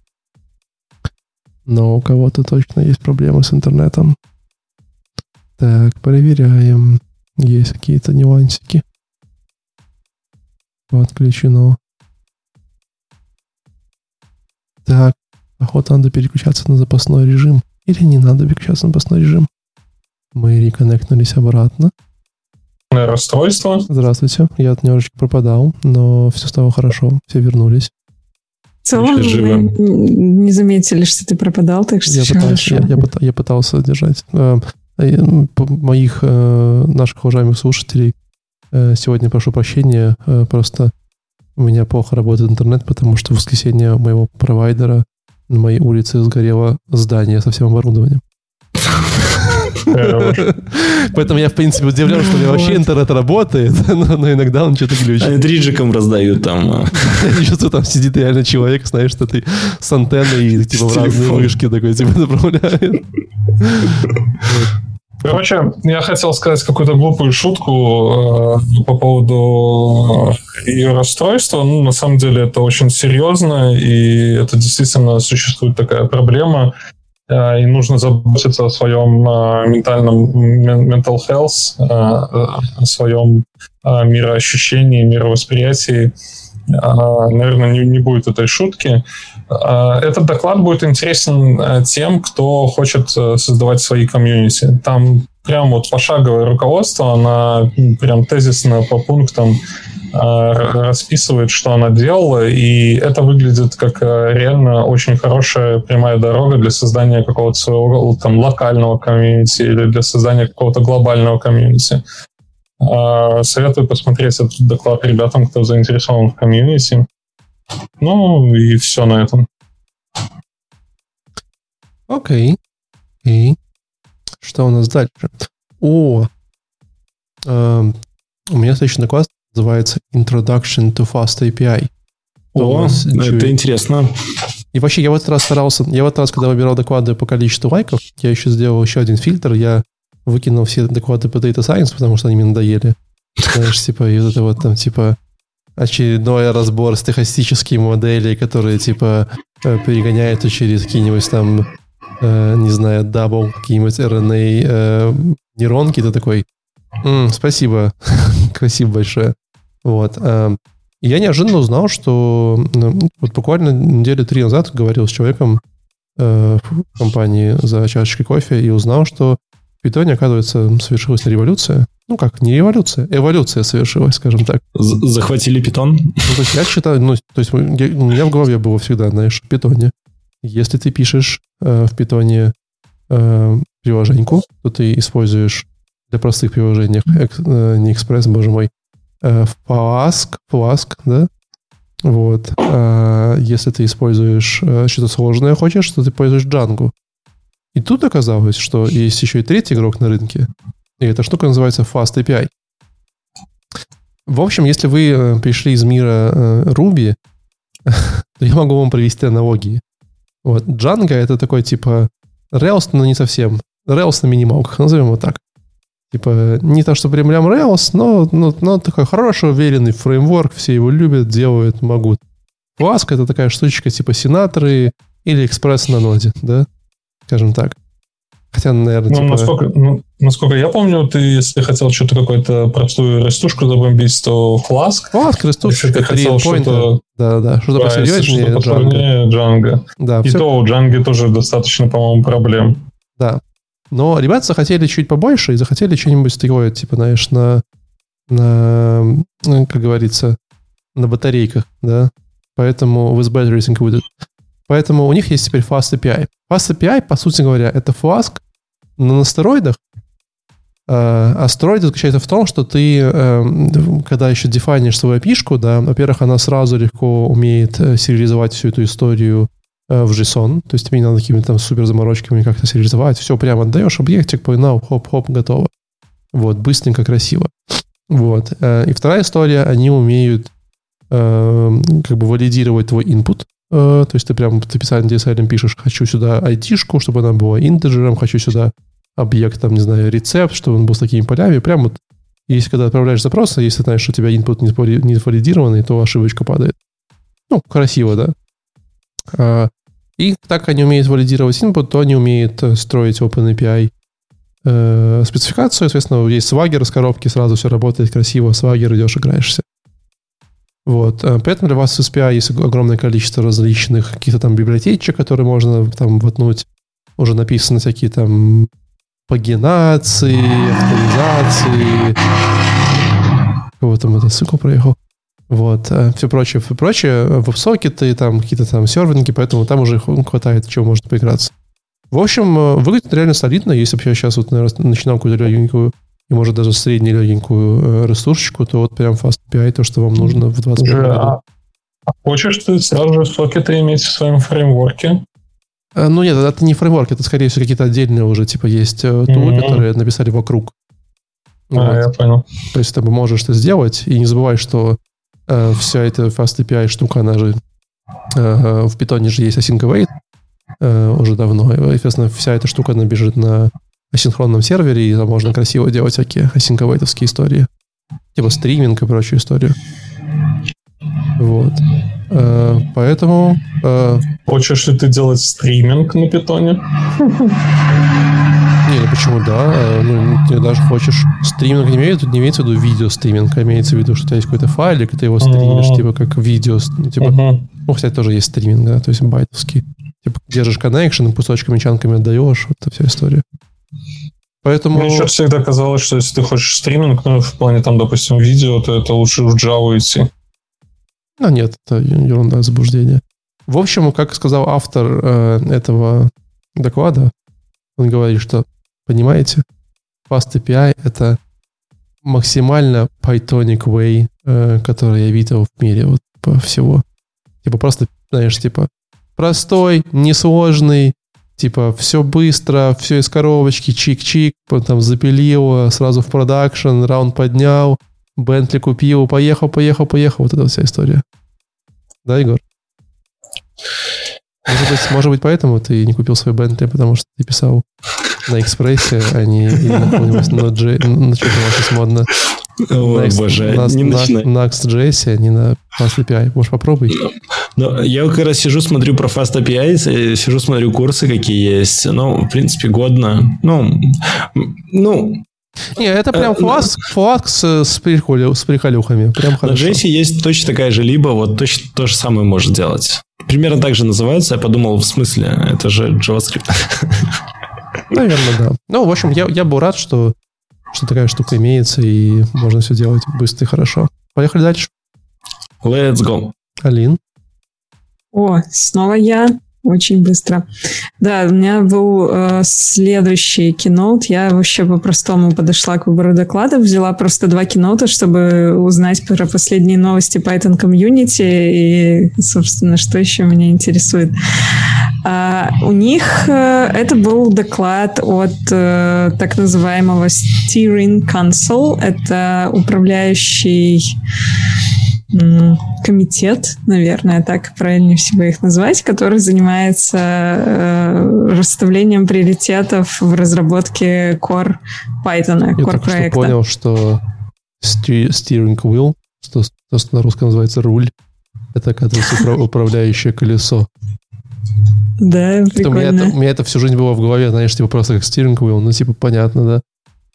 Но у кого-то точно есть проблемы с интернетом. Так, проверяем. Есть какие-то нюансики. Отключено. Так, охота надо переключаться на запасной режим. Или не надо переключаться на запасной режим. Мы реконнектнулись обратно расстройство. Здравствуйте. Я немножечко пропадал, но все стало хорошо. Все вернулись. В целом мы не заметили, что ты пропадал, так что я пытался, я, я, я пытался держать. Э, моих э, наших уважаемых слушателей э, сегодня прошу прощения, просто у меня плохо работает интернет, потому что в воскресенье моего провайдера на моей улице сгорело здание со всем оборудованием. Поэтому я, в принципе, удивлен, что у меня вообще интернет работает, но, но иногда он что-то глючит. Они триджиком раздают там. А. Что там сидит реально человек, знаешь, что ты с антенной и типа в разные вышки такой типа направляет. Короче, я хотел сказать какую-то глупую шутку э, по поводу ее расстройства. Ну, на самом деле это очень серьезно, и это действительно существует такая проблема. Э, и нужно заботиться о своем э, ментальном mental health, э, о своем мироощущении, мировосприятии. Наверное, не, не будет этой шутки. Этот доклад будет интересен тем, кто хочет создавать свои комьюнити. Там прям вот пошаговое руководство, она прям тезисно по пунктам Э, расписывает, что она делала, и это выглядит как э, реально очень хорошая прямая дорога для создания какого-то своего там локального комьюнити или для создания какого-то глобального комьюнити. Э, советую посмотреть этот доклад ребятам, кто заинтересован в комьюнити. Ну и все на этом. Окей. Okay. И что у нас дальше? О, э, у меня следующий доклад называется Introduction to Fast API. О, это интересно. И вообще, я в этот раз старался, я в этот раз, когда выбирал доклады по количеству лайков, я еще сделал еще один фильтр, я выкинул все доклады по Data Science, потому что они мне надоели. Знаешь, типа, и вот это вот там, типа, очередной разбор стохастических моделей, которые, типа, э, перегоняют через какие-нибудь там, э, не знаю, double, какие-нибудь RNN э, нейронки, ты такой, М, спасибо, спасибо большое. Вот. Эм, я неожиданно узнал, что ну, вот буквально недели три назад говорил с человеком э, в компании за чашечкой кофе и узнал, что в питоне, оказывается, совершилась революция. Ну как, не революция, эволюция совершилась, скажем так. Захватили питон? Ну, то есть я считаю, ну, то есть я, у меня в голове было всегда, знаешь, в питоне. Если ты пишешь э, в питоне э, приложеньку, то ты используешь для простых приложений, э, не экспресс, боже мой, Э, Flask, Flask, да? Вот. А если ты используешь э, что-то сложное хочешь, то ты используешь Django. И тут оказалось, что есть еще и третий игрок на рынке. И эта штука называется Fast API. В общем, если вы э, пришли из мира Ruby, то я могу вам провести аналогии. Вот. Django это такой типа Rails, но не совсем. Rails на минималках, назовем его так. Типа, не то, что прям Rails, но, но, но такой хороший, уверенный фреймворк, все его любят, делают, могут. Flask — это такая штучка типа Синатры или экспресс на ноде, да? Скажем так. Хотя, наверное, ну, типа... насколько, ну, насколько я помню, ты, если хотел что-то какую-то простую растушку забомбить, то Flask. Flask, растушка, если ты хотел что-то... Да, да, что-то да, посерьезнее, посложнее Django. Да, И все... то у Django тоже достаточно, по-моему, проблем. Да, но ребята захотели чуть побольше и захотели что-нибудь такое, типа, знаешь, на, на, ну, как говорится, на батарейках, да. Поэтому with batteries included. Поэтому у них есть теперь Fast API. Fast API, по сути говоря, это Flask но на стероидах. А, а стероид заключается в том, что ты, эм, когда еще дефайнишь свою API, да, во-первых, она сразу легко умеет э, сериализовать всю эту историю Э, в JSON, то есть тебе не надо какими-то там супер заморочками как-то сериализовать, все прямо отдаешь объектик, погнал, хоп-хоп, готово. Вот, быстренько, красиво. Вот. Э, и вторая история, они умеют э, как бы валидировать твой input, то есть ты прям ты специально DSL пишешь, хочу сюда ID-шку, чтобы она была интеджером, хочу сюда объект, там, не знаю, рецепт, чтобы он был с такими полями. Прям вот, если когда отправляешь запрос, если знаешь, что у тебя input не валидированный, то ошибочка падает. Ну, красиво, да? А, и так они умеют валидировать input, то они умеют э, строить OpenAPI э, спецификацию. Соответственно, есть свагер с коробки, сразу все работает красиво, свагер идешь, играешься. Вот. Э, поэтому для вас в SPI есть огромное количество различных каких-то там библиотечек, которые можно там вотнуть. Уже написаны всякие там пагинации, авторизации. Кого там мотоцикл проехал? Вот, э, все прочее, все прочее, веб-сокеты, там какие-то там сервинги, поэтому там уже хватает, чего можно поиграться. В общем, э, выглядит реально солидно, если бы я сейчас вот, наверное, начинал какую-то и, может, даже среднюю легенькую ресурсочку, то вот прям Fast API, то, что вам нужно в 21 году. А, а хочешь ты сразу же сокеты иметь в своем фреймворке? Ну нет, это не фреймворк, это, скорее всего, какие-то отдельные уже, типа, есть тулы, mm-hmm. которые написали вокруг. А, вот. я понял. То есть ты можешь это сделать, и не забывай, что э, вся эта Fast API штука, она же э, в питоне же есть async await э, уже давно, и, соответственно, вся эта штука, она бежит на асинхронном сервере, и там можно красиво делать всякие await истории. Типа стриминг и прочую историю. Вот. Э, поэтому... Э, Хочешь ли ты делать стриминг на питоне? Не, ну почему, да. Э, ну, ты даже хочешь... Стриминг не имеется, не имеется в виду видео стриминг, а имеется в виду, что у тебя есть какой-то файлик, и ты его стримишь, типа, как видео. Ну, типа, ну, кстати, тоже есть стриминг, да, то есть байтовский. Типа, держишь коннекшн, кусочками, чанками отдаешь, вот эта вся история. Поэтому... Мне еще всегда казалось, что если ты хочешь стриминг, ну, в плане, там, допустим, видео, то это лучше в Java идти. Ну, нет, это ерунда, заблуждение. В общем, как сказал автор э, этого доклада, он говорит, что, понимаете, Fast API — это максимально Pythonic way, э, который я видел в мире вот по всего. Типа просто, знаешь, типа простой, несложный, типа все быстро, все из коробочки, чик-чик, потом запилил, сразу в продакшн, раунд поднял — Бентли купил, поехал, поехал, поехал. Вот эта вся история. Да, Егор? Может быть, может быть, поэтому ты не купил свой Бентли, потому что ты писал на экспрессе, а не на каком-нибудь на, J, на что там сейчас модно. О, Next, боже, не на, начинай. На Next.js, а не на API. Может, попробуй? Ну, я как раз сижу, смотрю про Fast API, э, сижу, смотрю курсы, какие есть. Ну, в принципе, годно. Ну, ну не, это прям э, фласк, фласк с, с, приколю, с приколюхами. Прям хорошо. На JS есть точно такая же либо, вот точно то же самое может делать. Примерно так же называется. Я подумал, в смысле, это же JavaScript. Наверное, да. Ну, в общем, я, я был рад, что, что такая штука имеется, и можно все делать быстро и хорошо. Поехали дальше. Let's go. Алин. О, снова я. Очень быстро. Да, у меня был э, следующий киноут. Я вообще по-простому подошла к выбору докладов. Взяла просто два киноута, чтобы узнать про последние новости Python комьюнити и, собственно, что еще меня интересует. А, у них э, это был доклад от э, так называемого Steering Council. Это управляющий комитет, наверное, так правильнее всего их назвать, который занимается э, расставлением приоритетов в разработке Core Python, Я только проекта. что понял, что steering wheel, что, то, что на русском называется руль, это, оказывается, управляющее колесо. Да, прикольно. У меня, это, у меня это всю жизнь было в голове, знаешь, типа просто как steering wheel, ну, типа, понятно, да?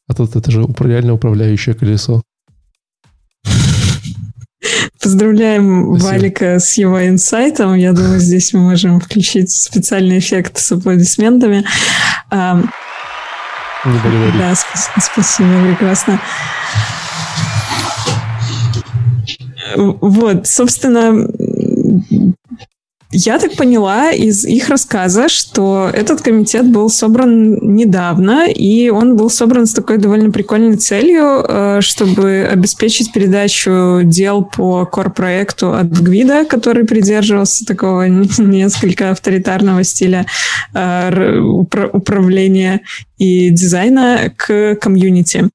А тут это же реально управляющее колесо. Поздравляем Спасибо. Валика с его инсайтом. Я думаю, здесь мы можем включить специальный эффект с аплодисментами. Не Да, спасибо, прекрасно. Вот, собственно, я так поняла из их рассказа, что этот комитет был собран недавно, и он был собран с такой довольно прикольной целью, э, чтобы обеспечить передачу дел по кор-проекту от Гвида, который придерживался такого несколько авторитарного стиля э, управления и дизайна к комьюнити.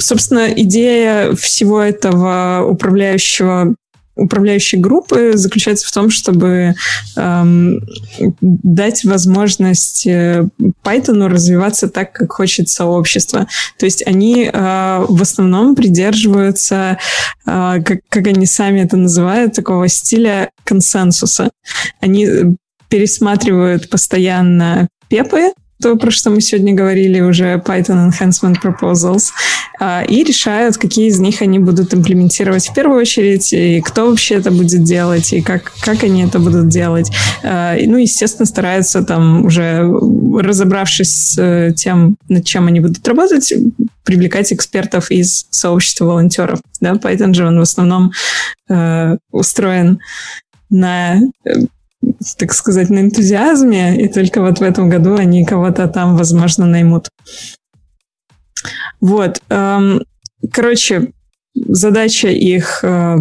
Собственно, идея всего этого управляющего управляющей группы заключается в том, чтобы эм, дать возможность э, Python развиваться так, как хочет сообщество. То есть они э, в основном придерживаются, э, как, как они сами это называют, такого стиля консенсуса. Они пересматривают постоянно пепы, то, про что мы сегодня говорили, уже Python Enhancement Proposals, а, и решают, какие из них они будут имплементировать в первую очередь, и кто вообще это будет делать, и как, как они это будут делать. А, ну, естественно, стараются там уже, разобравшись с э, тем, над чем они будут работать, привлекать экспертов из сообщества волонтеров. Да? Python же он в основном э, устроен на э, так сказать, на энтузиазме, и только вот в этом году они кого-то там, возможно, наймут. Вот. Эм, короче, задача их э,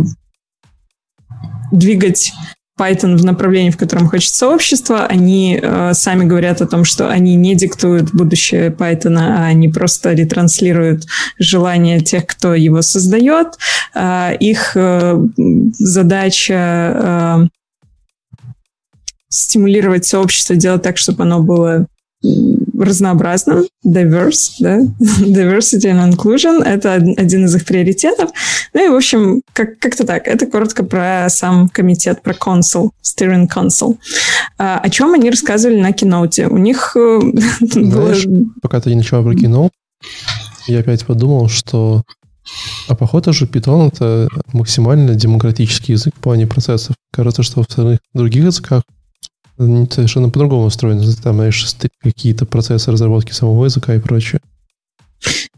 двигать Python в направлении, в котором хочет сообщество. Они э, сами говорят о том, что они не диктуют будущее Python, а они просто ретранслируют желания тех, кто его создает. Э, их э, задача стимулировать сообщество, делать так, чтобы оно было разнообразным, diverse, да, diversity and inclusion, это один из их приоритетов. Ну и, в общем, как- как-то так. Это коротко про сам комитет, про консул, steering council. А, о чем они рассказывали на киноте? У них э, Знаешь, пока ты начала про кино, я опять подумал, что а походу же Python это максимально демократический язык в плане процессов. Кажется, что в остальных других языках совершенно по-другому устроено. Там, знаешь, какие-то процессы разработки самого языка и прочее.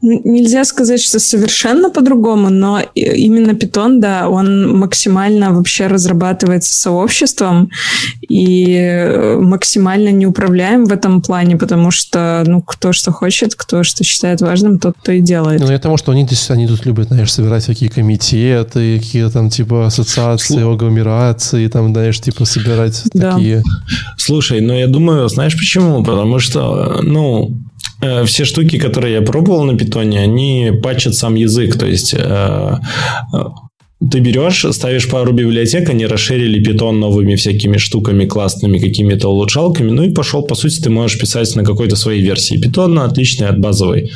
Нельзя сказать, что совершенно по-другому, но именно Python, да, он максимально вообще разрабатывается сообществом и э, максимально неуправляем в этом плане, потому что, ну, кто что хочет, кто что считает важным, тот то и делает. Ну, я тому, что они, здесь, они тут любят, знаешь, собирать всякие комитеты, какие-то там, типа, ассоциации, Слу... агломерации, там, знаешь, типа, собирать да. такие... Слушай, ну, я думаю, знаешь почему? Потому что, ну, все штуки, которые я пробовал на питоне, они патчат сам язык. То есть э, э, ты берешь, ставишь пару библиотек, они расширили питон новыми всякими штуками классными, какими-то улучшалками, ну и пошел, по сути, ты можешь писать на какой-то своей версии питона, отличной от базовой.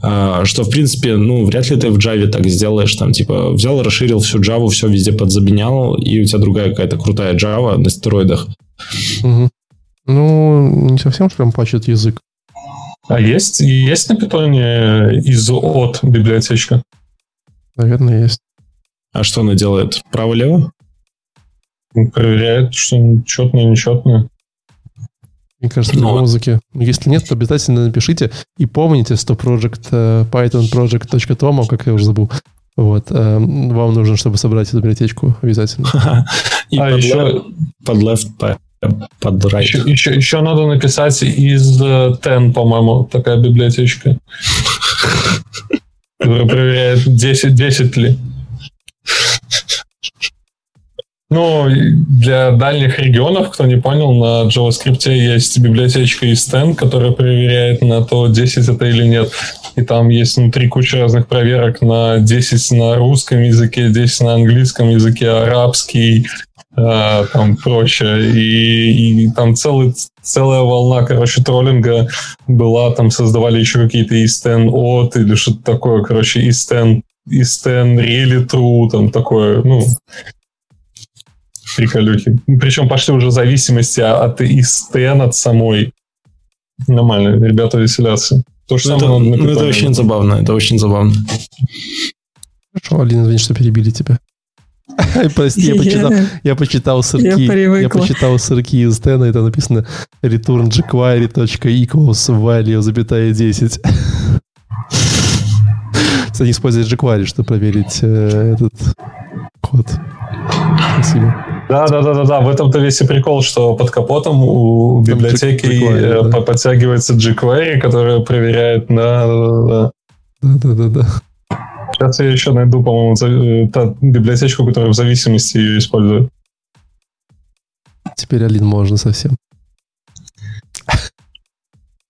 Что, в принципе, ну, вряд ли ты в Java так сделаешь, там, типа, взял, расширил всю Java, все везде подзабинял, и у тебя другая какая-то крутая Java на стероидах. Угу. Ну, не совсем, что прям пачет язык. А есть, есть на питоне из от библиотечка? Наверное, есть. А что она делает? Право-лево? Проверяет, что четное, нечетное. Мне кажется, Но... музыки. Если нет, то обязательно напишите. И помните, что project uh, pythonproject.tom, как я уже забыл, вот. Uh, вам нужно, чтобы собрать эту библиотечку обязательно. И а под еще... Под left под right. Еще, еще, еще надо написать из ten, по-моему, такая библиотечка. Которая проверяет 10, 10 ли. Ну, для дальних регионов, кто не понял, на JavaScript есть библиотечка из ten, которая проверяет на то, 10 это или нет. И там есть внутри куча разных проверок на 10 на русском языке, 10 на английском языке, арабский, а, там прочее. И, и там целый, целая волна, короче, троллинга была, там создавали еще какие-то истен от или что-то такое, короче, истен, истен really true, там такое, ну, приколюхи. Причем пошли уже зависимости от истен, от самой. Нормально, ребята веселятся. То же ну, самое это, ну, это очень забавно, это очень забавно. Хорошо, Алина, извини, что перебили тебя. Прости, я почитал, я почитал сырки. Я, я почитал сырки из Стена, и там написано return jQuery.equals value, запятая 10. Кстати, использовать jQuery, чтобы проверить э, этот код. Спасибо. Да, да, да, да, да. В этом-то весь и прикол, что под капотом у библиотеки jQuery, да. подтягивается jQuery, которая проверяет на... Да, да, да, да. Сейчас я еще найду, по-моему, э, та библиотечку, которая в зависимости ее использует. Теперь Алин можно совсем.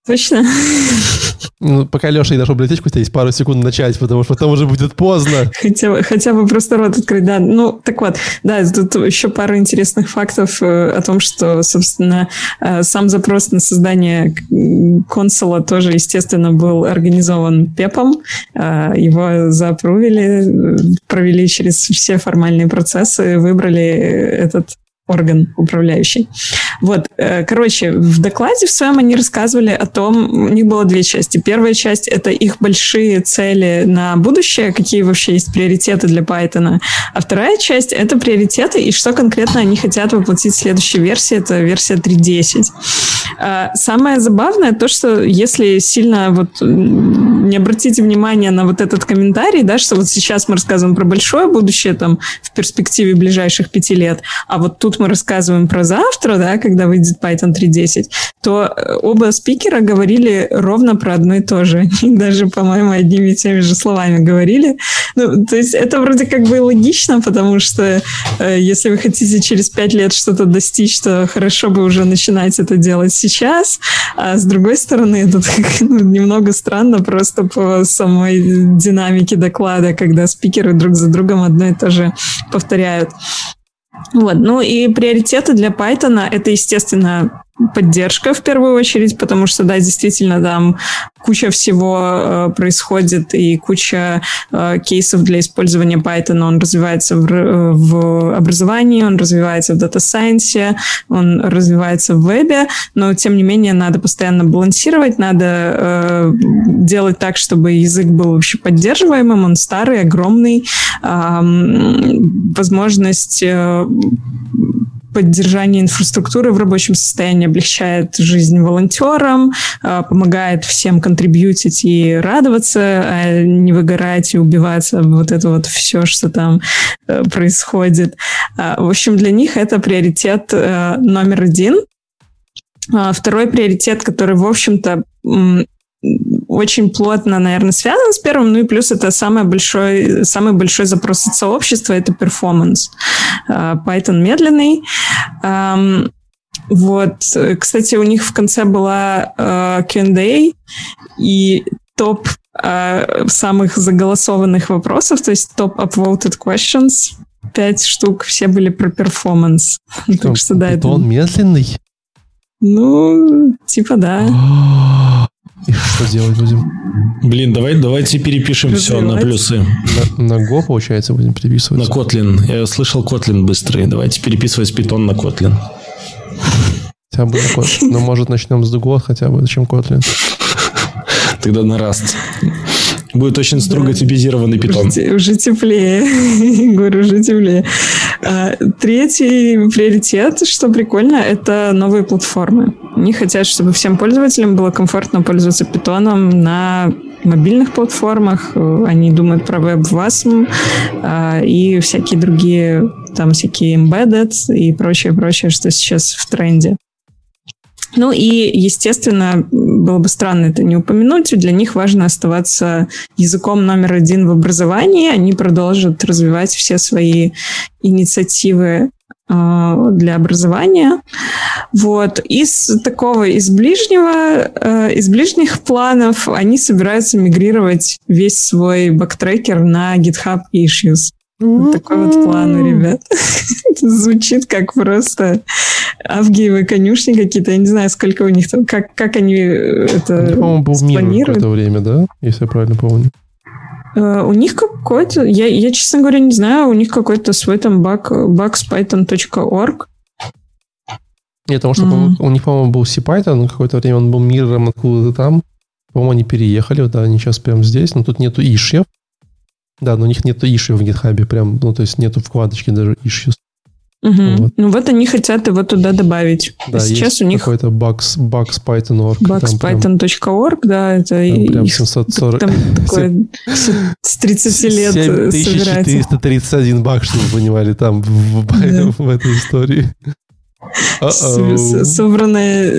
Точно? Ну, пока Леша не нашел библиотечку, у тебя есть пару секунд начать, потому что потом уже будет поздно. Хотя, хотя бы просто рот открыть, да. Ну, так вот, да, тут еще пару интересных фактов э, о том, что, собственно, э, сам запрос на создание консола тоже, естественно, был организован ПЕПом. Э, его запрувили, провели через все формальные процессы, выбрали этот орган управляющий. Вот, э, короче, в докладе в своем они рассказывали о том, у них было две части. Первая часть — это их большие цели на будущее, какие вообще есть приоритеты для Python. А вторая часть — это приоритеты и что конкретно они хотят воплотить в следующей версии, это версия 3.10. А, самое забавное то, что если сильно вот не обратите внимание на вот этот комментарий, да, что вот сейчас мы рассказываем про большое будущее там в перспективе ближайших пяти лет, а вот тут мы рассказываем про завтра, да, когда выйдет Python 3.10, то э, оба спикера говорили ровно про одно и то же. И даже, по-моему, одними и теми же словами говорили. Ну, то есть это вроде как бы логично, потому что э, если вы хотите через пять лет что-то достичь, то хорошо бы уже начинать это делать сейчас. А с другой стороны, это ну, немного странно просто по самой динамике доклада, когда спикеры друг за другом одно и то же повторяют. Вот. Ну и приоритеты для Python это, естественно, поддержка в первую очередь, потому что, да, действительно, там куча всего э, происходит и куча э, кейсов для использования Python. Он развивается в, э, в образовании, он развивается в Science, он развивается в вебе, но, тем не менее, надо постоянно балансировать, надо э, делать так, чтобы язык был вообще поддерживаемым, он старый, огромный, э, возможность э, поддержание инфраструктуры в рабочем состоянии облегчает жизнь волонтерам, а, помогает всем контрибьютить и радоваться, а не выгорать и убиваться. Вот это вот все, что там э, происходит. А, в общем, для них это приоритет э, номер один. Второй приоритет, который, в общем-то, очень плотно, наверное, связан с первым, ну и плюс это самый большой, самый большой запрос от сообщества, это performance. А, Python медленный. Вот, кстати, у них в конце была uh, Q&A, и топ uh, самых заголосованных вопросов, то есть топ upvoted questions, пять штук, все были про performance. так что да, это... Он медленный? Ну, типа да. И что делать будем? Блин, давай, давайте перепишем все на плюсы. На, на Go, получается, будем переписывать? На Kotlin. Я слышал Kotlin быстрый. Давайте переписывать Python на Kotlin. Хотя бы на Kotlin. Ну, может, начнем с Go хотя бы. Зачем Kotlin? Тогда на Rust. Будет очень строго да. типизированный питон. Уже, уже теплее. Говорю, уже теплее. А, третий приоритет, что прикольно, это новые платформы. Они хотят, чтобы всем пользователям было комфортно пользоваться питоном на мобильных платформах. Они думают про WebWasm а, и всякие другие, там всякие embedded и прочее-прочее, что сейчас в тренде. Ну и, естественно, было бы странно это не упомянуть, для них важно оставаться языком номер один в образовании. Они продолжат развивать все свои инициативы а, для образования. Вот. Из такого, из ближнего, э, из ближних планов они собираются мигрировать весь свой bug tracker на GitHub Issues. Вот такой вот план у ребят. Звучит как просто авгиевы конюшни какие-то. Я не знаю, сколько у них там, как, как они э, это По-моему, был мир в какое-то время, да? Если я правильно помню. Uh, у них какой-то, я, я, честно говоря, не знаю, у них какой-то свой там баг, bugspython.org. Нет, потому что mm. у них, по-моему, был CPython, какое-то время он был миром откуда-то там. По-моему, они переехали, да, они сейчас прямо здесь, но тут нету ишьев. Да, но у них нету issue в GitHub прям, ну, то есть нету вкладочки даже issues. Угу. Вот. Ну вот они хотят его туда добавить. Да, Сейчас у них какой-то bugs, bugs Python.org. Bugspython.org, да, это там прям 740... Там такое с 30 лет 7431 баг, чтобы вы понимали, там в, в, в этой истории собранное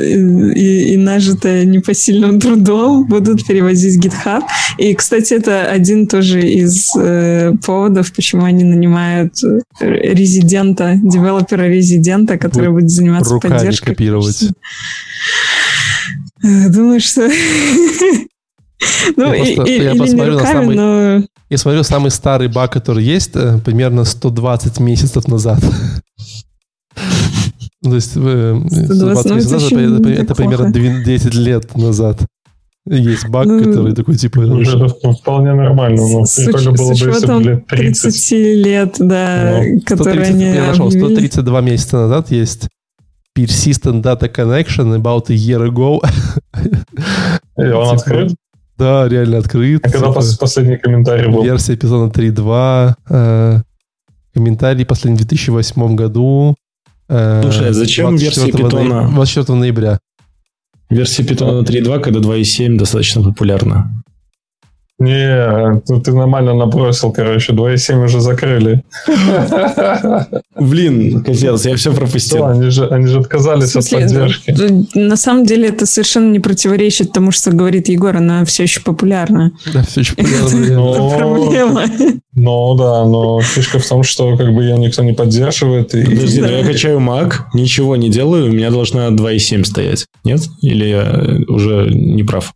и, и нажитое непосильным трудом будут перевозить в GitHub. И, кстати, это один тоже из э, поводов, почему они нанимают э, резидента, девелопера-резидента, который будет, будет заниматься руками поддержкой. копировать. Э, думаю, что... Ну, я, и, просто, и, я посмотрю руками, на самый, но... Я смотрю самый старый баг, который есть, э, примерно 120 месяцев назад. То есть 120 месяцев назад, это, это примерно 10 лет назад. Есть баг, Ну, который такой, типа... Уже это вполне нормально. Ну, С, прикольно было с бы, если бы лет 30. 30 лет, да, Ну, которые 130, они я нашел, объявили. 132 месяца назад есть Persistent Data Connection about a year ago. И он Типа, открыт. Да, реально открыт. А когда Типа, пос- последний комментарий был? Версия Python 3.2. э, Комментарий последний в 2008 году. Э, Слушай, а зачем версия 24 Python? ноя- 24 ноября. Версия Python 3.2, когда 2.7 достаточно популярна. Не, ну ты нормально набросил, короче, 2.7 уже закрыли. Блин, капец, я все Да, пропустил. они же, они же отказались от смысле, поддержки. ну, На самом деле это совершенно не противоречит тому, что говорит Егор, она все еще популярна. Да, все еще. Ну, Это проблема. Ну да, но фишка в том, что как бы ее никто не поддерживает. И... Подожди, Да. я качаю Mac, ничего не делаю, у меня должна 2.7 стоять. Нет? Или я уже не прав?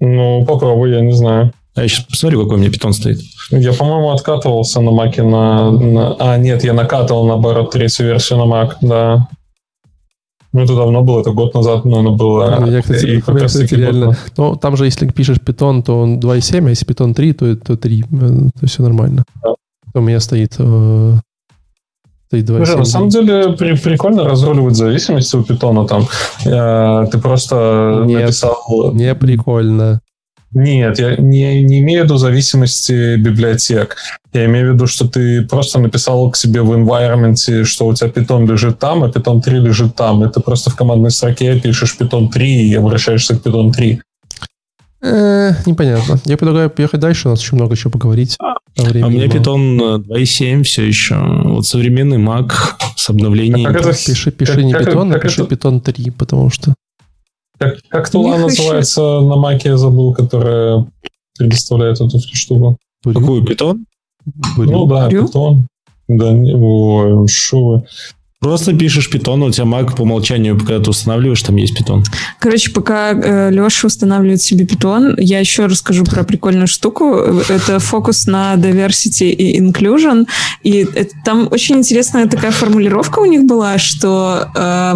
Ну, попробуй, я не знаю. А я сейчас посмотрю, какой у меня питон стоит. Я, по-моему, откатывался на Маке на, на- А, нет, я накатывал, наоборот, третью версию на Mac, да. Ну, это давно было, это год назад, наверное, было. Ну, Я, кстати, И как кстати, реально... назад. Ну, там же, если пишешь Python, то он 2.7, а если Python 3, то, то 3. э, То все нормально. Да. У меня стоит, э, стоит 2.7. Слушай, на самом деле при- прикольно разруливать зависимости у питона там. Э, ты просто Нет. написал... Не прикольно. Нет, я не, не имею в виду зависимости библиотек. Я имею в виду, что ты просто написал к себе в environment, что у тебя питон лежит там, а питон 3 лежит там. И ты просто в командной строке пишешь питон 3 и обращаешься к питон 3. Э, непонятно. Я предлагаю поехать дальше, у нас еще много чего поговорить. А у меня питон 2.7 все еще. Вот современный Mac с обновлением. А как это Пиши, пиши как- не как- Python, а пиши это- Python 3, потому что... Как, как тула хочу. называется на маке, я забыл, которая предоставляет эту штуку. Какую питон? Ну да, питон. Да, не, ой, шо вы. Просто пишешь питон, у тебя Mac по умолчанию, когда ты устанавливаешь, там есть питон. Короче, пока э, Леша устанавливает себе питон, я еще расскажу про прикольную штуку. Это фокус на diversity и inclusion. И это- там очень интересная такая формулировка у них была, что э,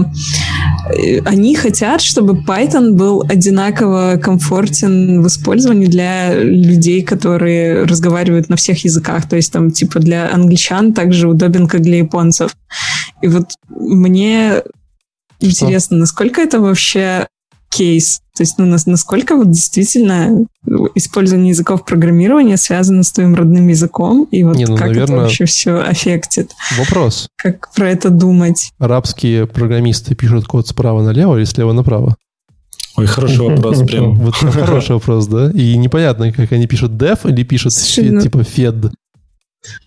они хотят, чтобы Python был одинаково комфортен в использовании для людей, которые разговаривают на всех языках. То есть там типа для англичан также удобен, как для японцев. И вот мне интересно, насколько это вообще кейс? То есть, ну, нас- насколько вот действительно использование языков программирования связано с твоим родным языком, и вот Не, ну, как это наверное- вообще все аффектит? Вопрос. Как про это думать? Арабские программисты пишут код справа налево или слева направо? Ой, хороший вопрос прям. Вот это хороший вопрос, да? И непонятно, как они пишут def или пишут ну- типа fed.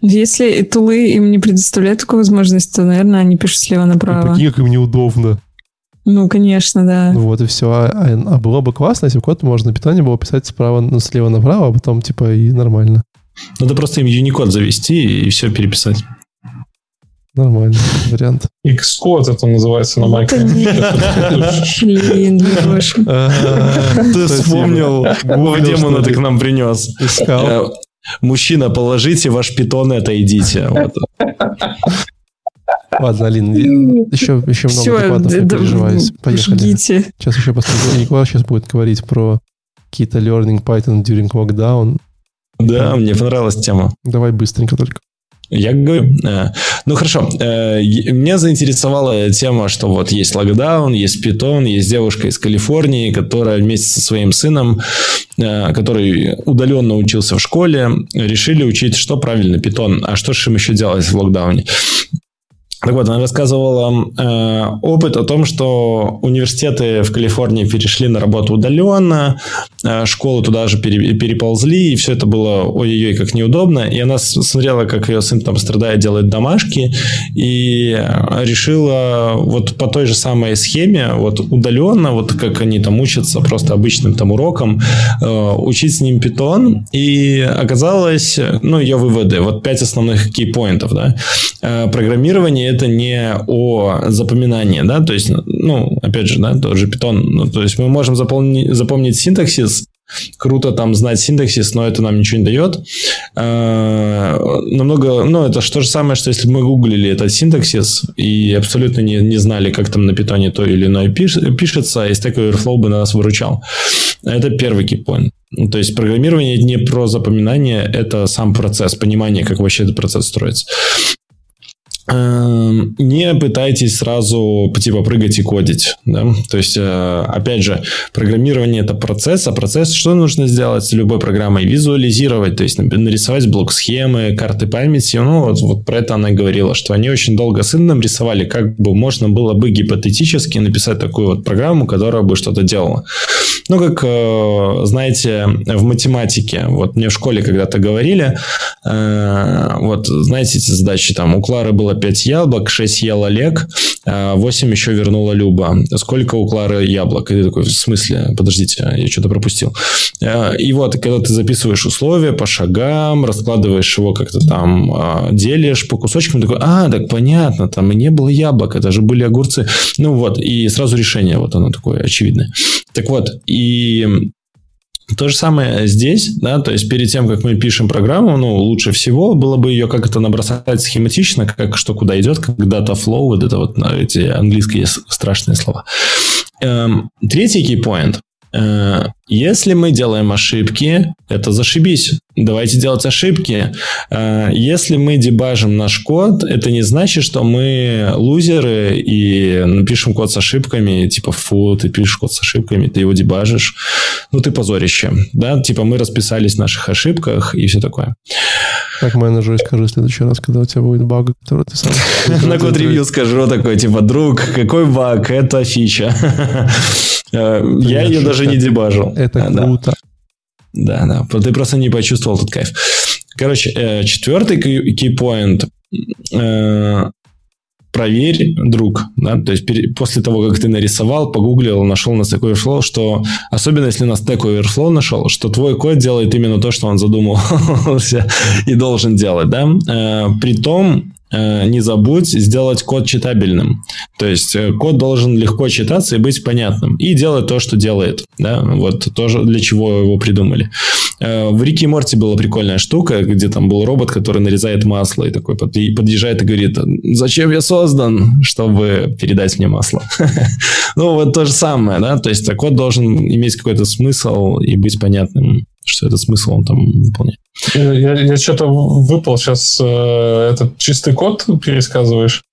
Если тулы им не предоставляют такую возможность, то, наверное, они пишут слева И направо. Прикинь, как им неудобно. Ну, конечно, да. Ну вот и все. А, а- а было бы классно, если бы код можно на питоне было писать справа, ну, слева направо, а потом типа и нормально. Надо просто им Unicode завести и все переписать. Нормальный вариант. Xcode это называется на Блин, Леша. Ты вспомнил, демона ты к нам принес. Искал. Мужчина, положите ваш питон и отойдите. Вот. Ладно, Алин, еще, еще много Все, докладов, не переживаюсь. Поехали. жгите. Сейчас еще посмотрим. Николай сейчас будет говорить про какие-то learning Python during lockdown. Да, мне понравилась тема. Давай быстренько только. Я говорю, э, ну хорошо, э, меня заинтересовала тема, что вот есть локдаун, есть питон, есть девушка из Калифорнии, которая вместе со своим сыном, э, который удаленно учился в школе, решили учить, что правильно питон, а что же им еще делать в локдауне. Так вот, она рассказывала э, опыт о том, что университеты в Калифорнии перешли на работу удаленно, э, школы туда же пере- переползли, и все это было ой-ой-ой как неудобно. И она смотрела, как ее сын там страдает, делает домашки, и решила вот по той же самой схеме, вот удаленно, вот как они там учатся просто обычным там уроком, э, учить с ним питон, и оказалось, ну, ее выводы, вот пять основных кейпоинтов, да, Э, программирование это не о запоминании, да, то есть, ну, опять же, да, тот же питон, ну, то есть мы можем заполни- запомнить синтаксис, Круто там знать синтаксис, но это нам ничего не дает. Э, намного, ну, это то же самое, что если бы мы гуглили этот синтаксис и абсолютно не, не знали, как там на питоне то или иное пиш, пишется, и Stack Overflow бы нас выручал. Это первый кейпоинт. То есть программирование не про запоминание, это сам процесс, понимание, как вообще этот процесс строится. Эм, не пытайтесь сразу типа прыгать и кодить. Да? То есть, э, опять же, программирование это процесс, а процесс что нужно сделать с любой программой? Визуализировать, то есть нарисовать блок схемы, карты памяти. Ну, вот, вот про это она говорила, что они очень долго с Индом рисовали, как бы можно было бы гипотетически написать такую вот программу, которая бы что-то делала. Ну, как, э, знаете, в математике, вот мне в школе когда-то говорили, э, вот, знаете, эти задачи, там, у Клары было 5 яблок, 6 ел Олег, 8 а еще вернула Люба. Сколько у Клары яблок? И ты такой, в смысле? Подождите, я что-то пропустил. Э, и вот, когда ты записываешь условия по шагам, раскладываешь его как-то там, делишь по кусочкам, такой, а, так понятно, там и не было яблок, это же были огурцы. Ну вот, и сразу решение, вот оно такое очевидное. Так вот, и то же самое здесь, да, то есть перед тем, как мы пишем программу, ну, лучше всего было бы ее как-то набросать схематично, как что куда идет, как data flow, вот это вот эти английские страшные слова. Эм, третий key point Э, если мы делаем ошибки, это зашибись. Давайте делать ошибки. Э, если мы дебажим наш код, это не значит, что мы лузеры и напишем код с ошибками, типа, фу, ты пишешь код с ошибками, ты его дебажишь. Ну, ты позорище. Да, типа, мы расписались в наших ошибках и все такое. Как менеджеру скажи в следующий раз, когда у тебя будет баг, который ты сам... На код-ревью скажу такой, типа, друг, какой баг? Это фича. Э, я ее даже не дебажил. Это круто. Да, да. Ты просто не почувствовал этот кайф. Короче, э, четвертый кейпоинт э, проверь, друг, да, то есть после того, как ты нарисовал, погуглил, нашел на Stack Overflow, что, особенно если на Stack Overflow нашел, что твой код делает именно то, что он задумывался и должен делать, да, при том, Э, не забудь сделать код читабельным. То есть э, код должен легко читаться и быть понятным. И делать то, что делает. Да? Вот тоже для чего его придумали. Э, в Рике Морти была прикольная штука, где там был робот, который нарезает масло и такой подъезжает и говорит, зачем я создан, чтобы передать мне масло. Ну, вот то же самое, да, то есть код должен иметь какой-то смысл и быть понятным что этот смысл он там выполняет. Я, я что-то выпал сейчас э, этот чистый код пересказываешь?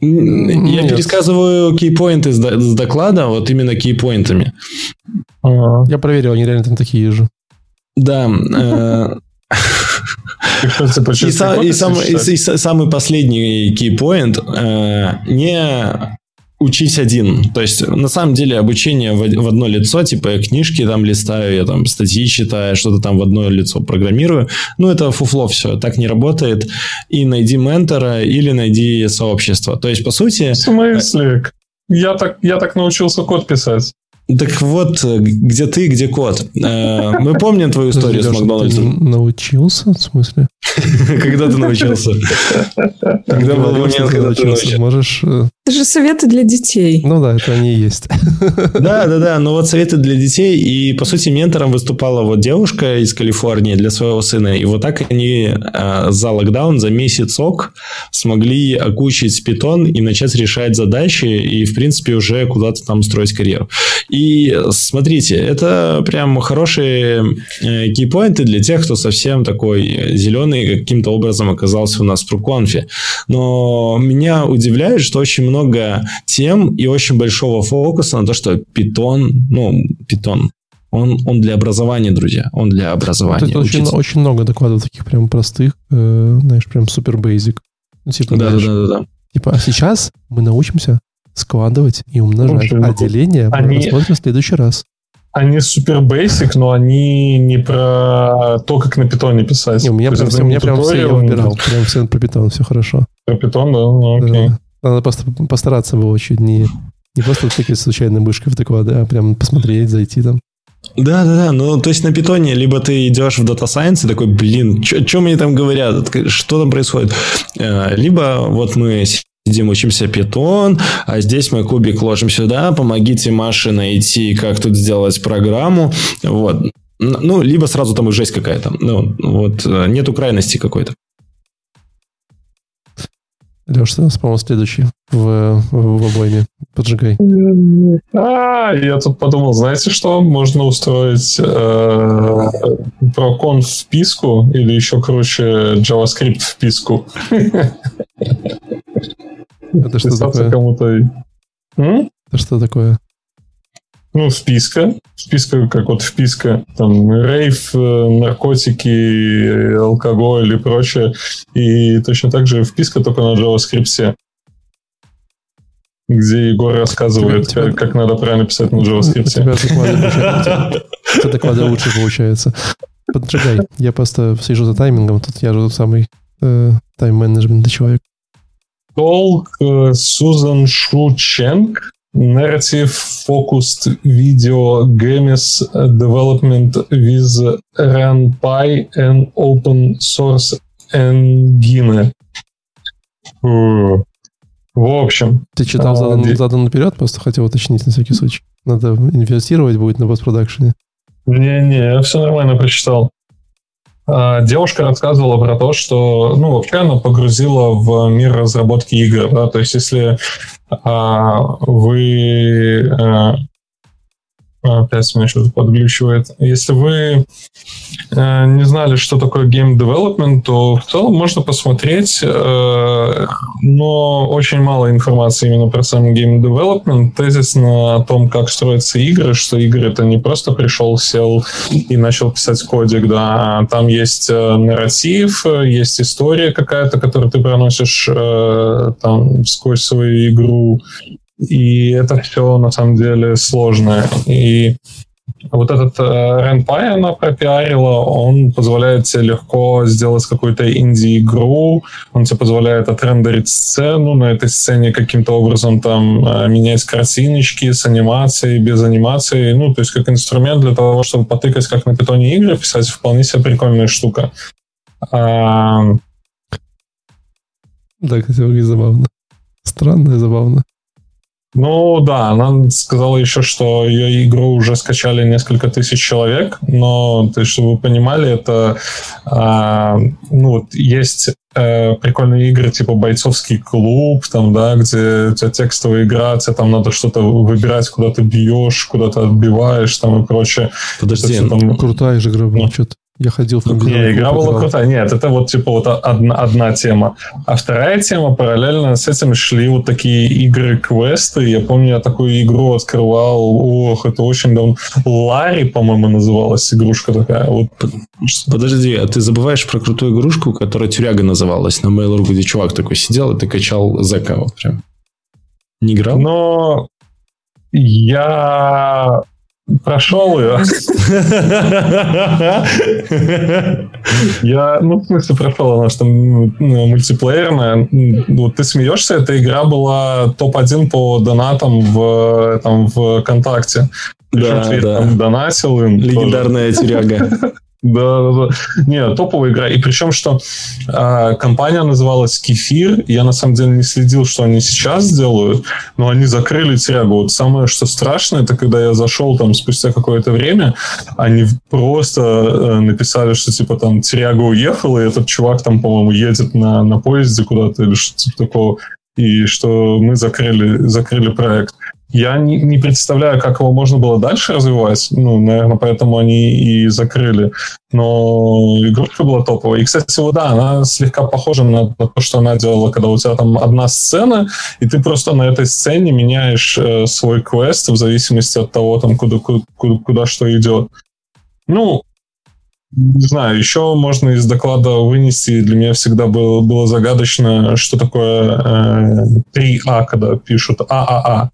Я Нет. пересказываю кейпоинты с доклада, вот именно кейпоинтами. Ага. Я проверил, они реально там такие же. Да. Э, и, самый последний кейпоинт. Э, не учись один. То есть, на самом деле, обучение в, в одно лицо, типа я книжки там листаю, я там статьи читаю, что-то там в одно лицо программирую. Ну, это фуфло все, так не работает. И найди ментора или найди сообщество. То есть, по сути... В смысле? Я так, я так научился код писать. Так вот, где ты, где кот? Э, мы помним твою историю с Макдональдсом. Научился? В смысле? Когда ты научился? Когда был момент, когда ты научился? Можешь... Это же советы для детей. Ну да, это они и есть. Да, да, да. Но вот советы для детей. И, по сути, ментором выступала вот девушка из Калифорнии для своего сына. И вот так они э, за локдаун, за месяцок смогли окучить питон и начать решать задачи. И, в принципе, уже куда-то там строить карьеру. И смотрите, это прям хорошие э, кейпоинты для тех, кто совсем такой зеленый каким-то образом оказался у нас в Пруконфе. Но меня удивляет, что очень много тем и очень большого фокуса на то, что питон, ну, питон, он, он для образования, друзья. Он для образования. Вот очень, очень много докладов таких прям простых, э, знаешь, прям супер бейзик. Ну, типа, да, знаешь, да, да, да. Типа, а сейчас мы научимся складывать и умножать. А деление мы они... рассмотрим в следующий раз. Они супер basic, но они не про то, как на питоне писать. Не, у меня, прям, все, у меня прям все я выбирал. Прям все про питон, все хорошо. Про питон, да? Ну, окей. Да. Надо просто постараться было чуть не, не просто такие случайные мышкой в доклады, а прям посмотреть, зайти там. Да, да, да. Ну, то есть на питоне либо ты идешь в Data Science и такой, блин, что мне там говорят, что там происходит? Э, либо вот мы Сидим, учимся питон, а здесь мы кубик ложим сюда, помогите Маше найти, как тут сделать программу. Вот. Ну, либо сразу там и жесть какая-то. Ну, вот э, нету крайности какой-то. Леш, ты у нас, по-моему, следующий в, в, обойме. Поджигай. А, я тут подумал, знаете что? Можно устроить э, прокон в писку или еще круче JavaScript в писку. Это что такое? кому-то... Это что такое? Ну, вписка. Вписка, как вот вписка. Там рейв, э, наркотики, алкоголь и прочее. И точно так же вписка только на JavaScript. Где Егор рассказывает, тебя, как, как надо правильно писать на JavaScript. У тебя доклады, доклады лучше получается. Поджигай. Я просто слежу за таймингом. Тут я же тот самый э, тайм-менеджмент человек. Толк э, Сузан Шученк narrative-focused video games development with RunPy and open source engine. В общем. Ты читал задан, а, задан наперед, просто хотел уточнить на всякий случай. Надо инвестировать будет на постпродакшене. Не-не, я все нормально прочитал. А, девушка рассказывала про то, что, ну, вообще она погрузила в мир разработки игр, да, то есть если а, вы а, Опять меня что-то подглючивает. Если вы э, не знали, что такое game development, то в целом можно посмотреть, э, но очень мало информации именно про сам game development. Тезис на том, как строятся игры, что игры это не просто пришел, сел и начал писать кодик, да, а там есть э, нарратив, есть история какая-то, которую ты проносишь э, там сквозь свою игру, и это все на самом деле сложно. И вот этот э, RenPy она пропиарила, он позволяет тебе легко сделать какую-то инди-игру, он тебе позволяет отрендерить сцену, на этой сцене каким-то образом там э, менять картиночки с анимацией, без анимации, ну, то есть как инструмент для того, чтобы потыкать, как на питоне игры писать, вполне себе прикольная штука. А... Да, кстати, выглядит забавно. Странно и забавно. Ну да, она сказала еще, что ее игру уже скачали несколько тысяч человек, но, то есть, чтобы вы понимали, это а, ну вот есть э, прикольные игры типа бойцовский клуб, там, да, где у тебя текстовая игра, тебе там надо что-то выбирать, куда ты бьешь, куда ты отбиваешь, там и прочее. Подожди, там... крутая же игра была, ну, что-то. Я ходил в. Не, игра была крутая. Нет, это вот типа вот одна, одна тема. А вторая тема, параллельно с этим шли вот такие игры-квесты. Я помню, я такую игру открывал. Ох, это очень давно. Ларри, по-моему, называлась игрушка такая. Вот. Подожди, а ты забываешь про крутую игрушку, которая Тюряга называлась на Mail.ru, где чувак такой сидел и ты качал зэка вот прям. Не играл? Но я Прошел ее. Я, ну, в смысле, прошел, она что ну, мультиплеерная. Вот ты смеешься, эта игра была топ-1 по донатам в, там, в ВКонтакте. Да, да. Там донатил им. Легендарная тюряга. Да, да, да. Не, топовая игра. И причем, что э, компания называлась Кефир. Я на самом деле не следил, что они сейчас делают, но они закрыли тягу. Вот самое, что страшное, это когда я зашел там спустя какое-то время, они просто э, написали, что типа там Тиряга уехала, и этот чувак там, по-моему, едет на, на поезде куда-то или что-то типа такого и что мы закрыли, закрыли проект. Я не, не представляю, как его можно было дальше развивать. Ну, наверное, поэтому они и закрыли. Но игрушка была топовая. И, кстати, вот да, она слегка похожа на, на то, что она делала, когда у тебя там одна сцена, и ты просто на этой сцене меняешь э, свой квест в зависимости от того, там, куда, куда, куда что идет. Ну, не знаю, еще можно из доклада вынести, для меня всегда было, было загадочно, что такое э, 3А, когда пишут ААА.